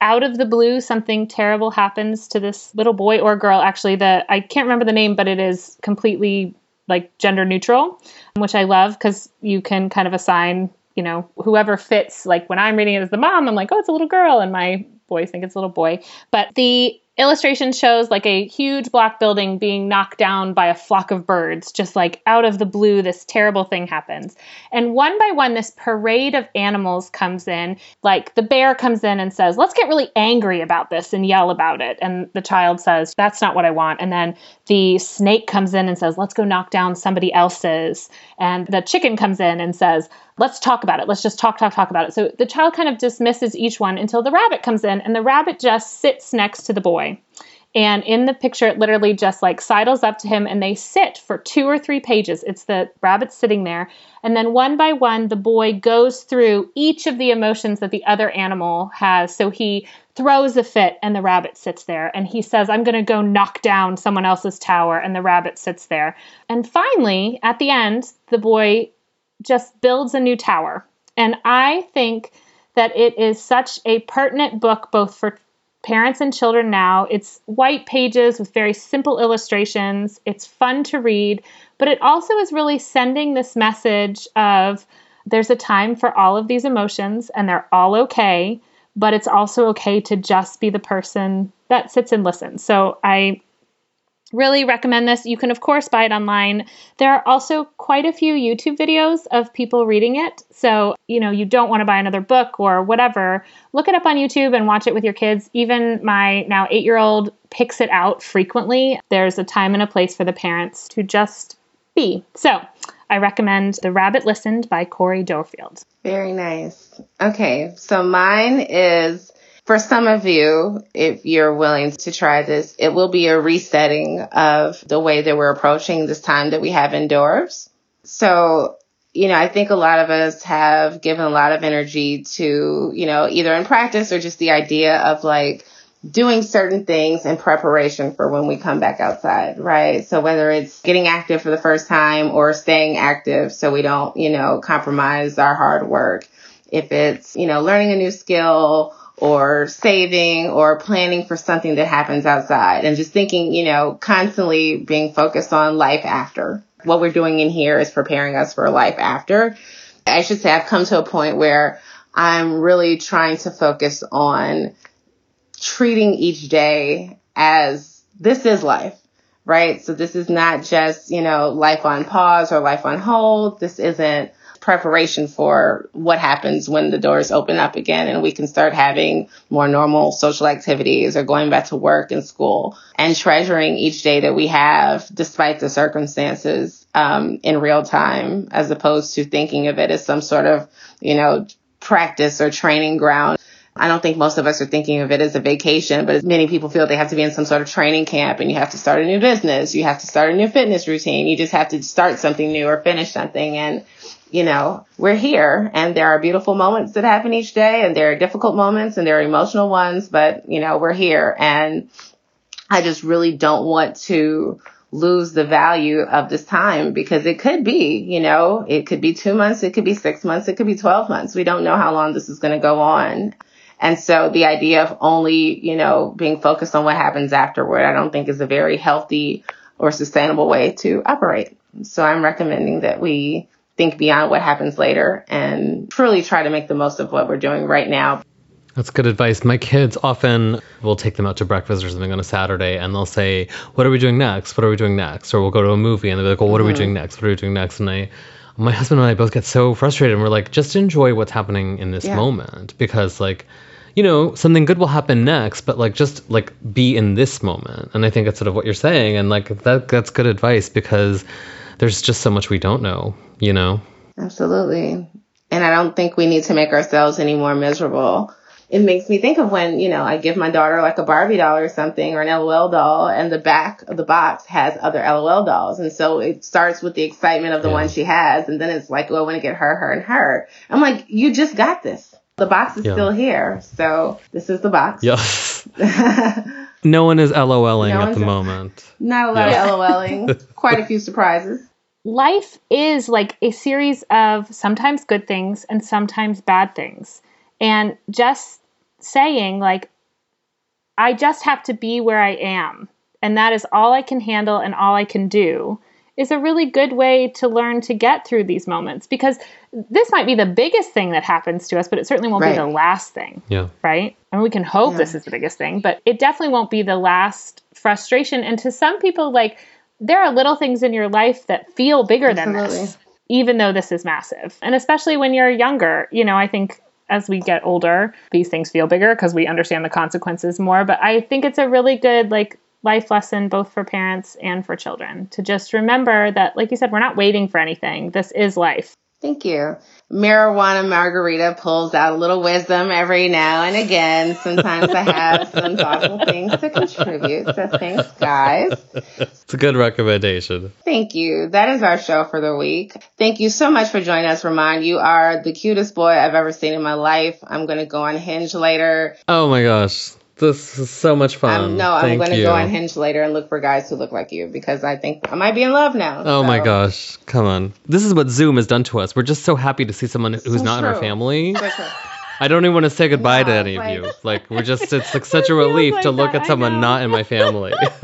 out of the blue, something terrible happens to this little boy or girl. Actually, the I can't remember the name, but it is completely like gender neutral, which I love because you can kind of assign, you know, whoever fits. Like when I'm reading it as the mom, I'm like, oh, it's a little girl, and my boys think it's a little boy. But the illustration shows like a huge block building being knocked down by a flock of birds, just like out of the blue, this terrible thing happens. And one by one, this parade of animals comes in. Like the bear comes in and says, Let's get really angry about this and yell about it. And the child says, That's not what I want. And then the snake comes in and says, Let's go knock down somebody else's. And the chicken comes in and says, Let's talk about it. Let's just talk, talk, talk about it. So the child kind of dismisses each one until the rabbit comes in, and the rabbit just sits next to the boy. And in the picture, it literally just like sidles up to him and they sit for two or three pages. It's the rabbit sitting there. And then one by one, the boy goes through each of the emotions that the other animal has. So he throws a fit and the rabbit sits there. And he says, I'm going to go knock down someone else's tower. And the rabbit sits there. And finally, at the end, the boy just builds a new tower. And I think that it is such a pertinent book both for parents and children now. It's white pages with very simple illustrations. It's fun to read, but it also is really sending this message of there's a time for all of these emotions and they're all okay, but it's also okay to just be the person that sits and listens. So I Really recommend this. You can, of course, buy it online. There are also quite a few YouTube videos of people reading it. So, you know, you don't want to buy another book or whatever. Look it up on YouTube and watch it with your kids. Even my now eight year old picks it out frequently. There's a time and a place for the parents to just be. So, I recommend The Rabbit Listened by Cori Doerrfeld. Very nice. Okay, so mine is for some of you, if you're willing to try this, it will be a resetting of the way that we're approaching this time that we have indoors. So, you know, I think a lot of us have given a lot of energy to, you know, either in practice or just the idea of like doing certain things in preparation for when we come back outside, right? So whether it's getting active for the first time or staying active so we don't, you know, compromise our hard work. If it's, you know, learning a new skill or saving or planning for something that happens outside and just thinking, you know, constantly being focused on life after. What we're doing in here is preparing us for life after. I should say I've come to a point where I'm really trying to focus on treating each day as this is life, right? So this is not just, you know, life on pause or life on hold. This isn't preparation for what happens when the doors open up again and we can start having more normal social activities or going back to work and school and treasuring each day that we have despite the circumstances um, in real time as opposed to thinking of it as some sort of, you know, practice or training ground. I don't think most of us are thinking of it as a vacation, but many people feel they have to be in some sort of training camp and you have to start a new business. You have to start a new fitness routine. You just have to start something new or finish something. And you know, we're here and there are beautiful moments that happen each day and there are difficult moments and there are emotional ones, but you know, we're here and I just really don't want to lose the value of this time because it could be, you know, it could be two months, it could be six months, it could be 12 months. We don't know how long this is going to go on. And so the idea of only, you know, being focused on what happens afterward, I don't think is a very healthy or sustainable way to operate. So I'm recommending that we think beyond what happens later and truly try to make the most of what we're doing right now. That's good advice. My kids often will take them out to breakfast or something on a Saturday and they'll say, What are we doing next? What are we doing next? Or we'll go to a movie and they'll be like, Well, what mm-hmm. are we mm-hmm. doing next? What are we doing next? And I, my husband and I both get so frustrated and we're like, Just enjoy what's happening in this yeah. moment because, like, you know, something good will happen next, but like just like be in this moment. And I think that's sort of what you're saying. And like that that's good advice because there's just so much we don't know, you know? Absolutely. And I don't think we need to make ourselves any more miserable. It makes me think of when, you know, I give my daughter like a Barbie doll or something or an LOL doll and the back of the box has other LOL dolls. And so it starts with the excitement of the yeah. one she has. And then it's like, well, I want to get her, her, and her. I'm like, you just got this. The box is yeah. still here. So this is the box. Yes. no one is LOLing no at the moment. Not a lot yeah. of LOLing. Quite a few surprises life is like a series of sometimes good things and sometimes bad things. And just saying, like, I just have to be where I am, and that is all I can handle and all I can do, is a really good way to learn to get through these moments because this might be the biggest thing that happens to us, but it certainly won't right. be the last thing. Yeah. Right? And we can hope yeah. this is the biggest thing, but it definitely won't be the last frustration. And to some people, like, there are little things in your life that feel bigger Absolutely. than this, even though this is massive. And especially when you're younger, you know, I think as we get older, these things feel bigger because we understand the consequences more. But I think it's a really good, like, life lesson both for parents and for children to just remember that, like you said, we're not waiting for anything. This is life. Thank you. Marijuana Margarita pulls out a little wisdom every now and again. Sometimes I have some thoughtful things to contribute. So thanks, guys. It's a good recommendation. Thank you. That is our show for the week. Thank you so much for joining us, Rumaan. You are the cutest boy I've ever seen in my life. I'm going to go on Hinge later. Oh my gosh. This is so much fun. Um, no, I'm going to go on Hinge later and look for guys who look like you because I think I might be in love now. Oh my gosh. Come on. This is what Zoom has done to us. We're just so happy to see someone who's So not in our true. family. So true. I don't even want to say goodbye to any like- of you. Like we're just it's like such a oh relief like to look that, at someone not in my family.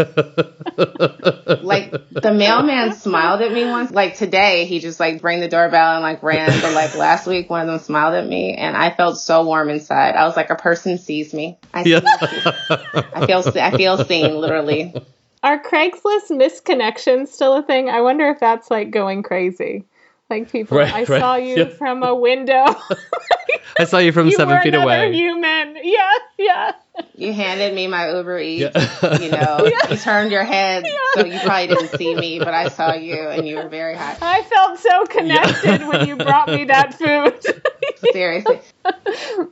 like the mailman smiled at me once. Like today, he just like rang the doorbell and like ran. But like last week, one of them smiled at me, and I felt so warm inside. I was like, a person sees me. I, yeah. I feel I feel seen, literally. Are Craigslist misconnections still a thing? I wonder if that's like going crazy. Like people, Right, I right, saw you yeah. from a window. I saw you from you seven feet away. human. Yeah, yeah. You handed me my Uber Eats. Yeah. You know, you turned your head, so you probably didn't see me, but I saw you, and you were very hot. I felt so connected when you brought me that food. Seriously.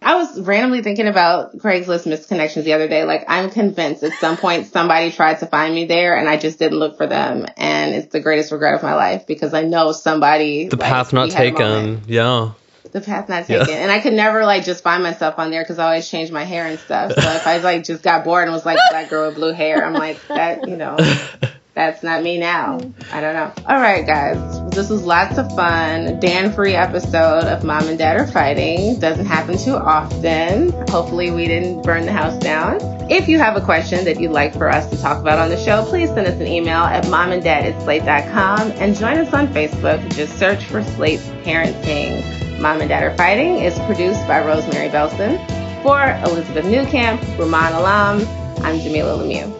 I was randomly thinking about Craigslist misconnections the other day. Like, I'm convinced at some point somebody tried to find me there and I just didn't look for them. And it's the greatest regret of my life because I know somebody. the like, path not we had a moment. taken. Yeah. The path not Yeah. taken. And I could never, like, just find myself on there because I always change my hair and stuff. So if I, like, just got bored and was like, black girl with blue hair, I'm like, that, you know. That's not me now. Mm-hmm. I don't know. All right, guys. This was lots of fun. Dan free episode of Mom and Dad Are Fighting. Doesn't happen too often. Hopefully, we didn't burn the house down. If you have a question that you'd like for us to talk about on the show, please send us an email at momanddad at slate.com and join us on Facebook. Just search for Slate's Parenting. Mom and Dad Are Fighting is produced by Rosemary Belson. For Elizabeth Newcamp, Rumaan Alam, I'm Jamilah Lemieux.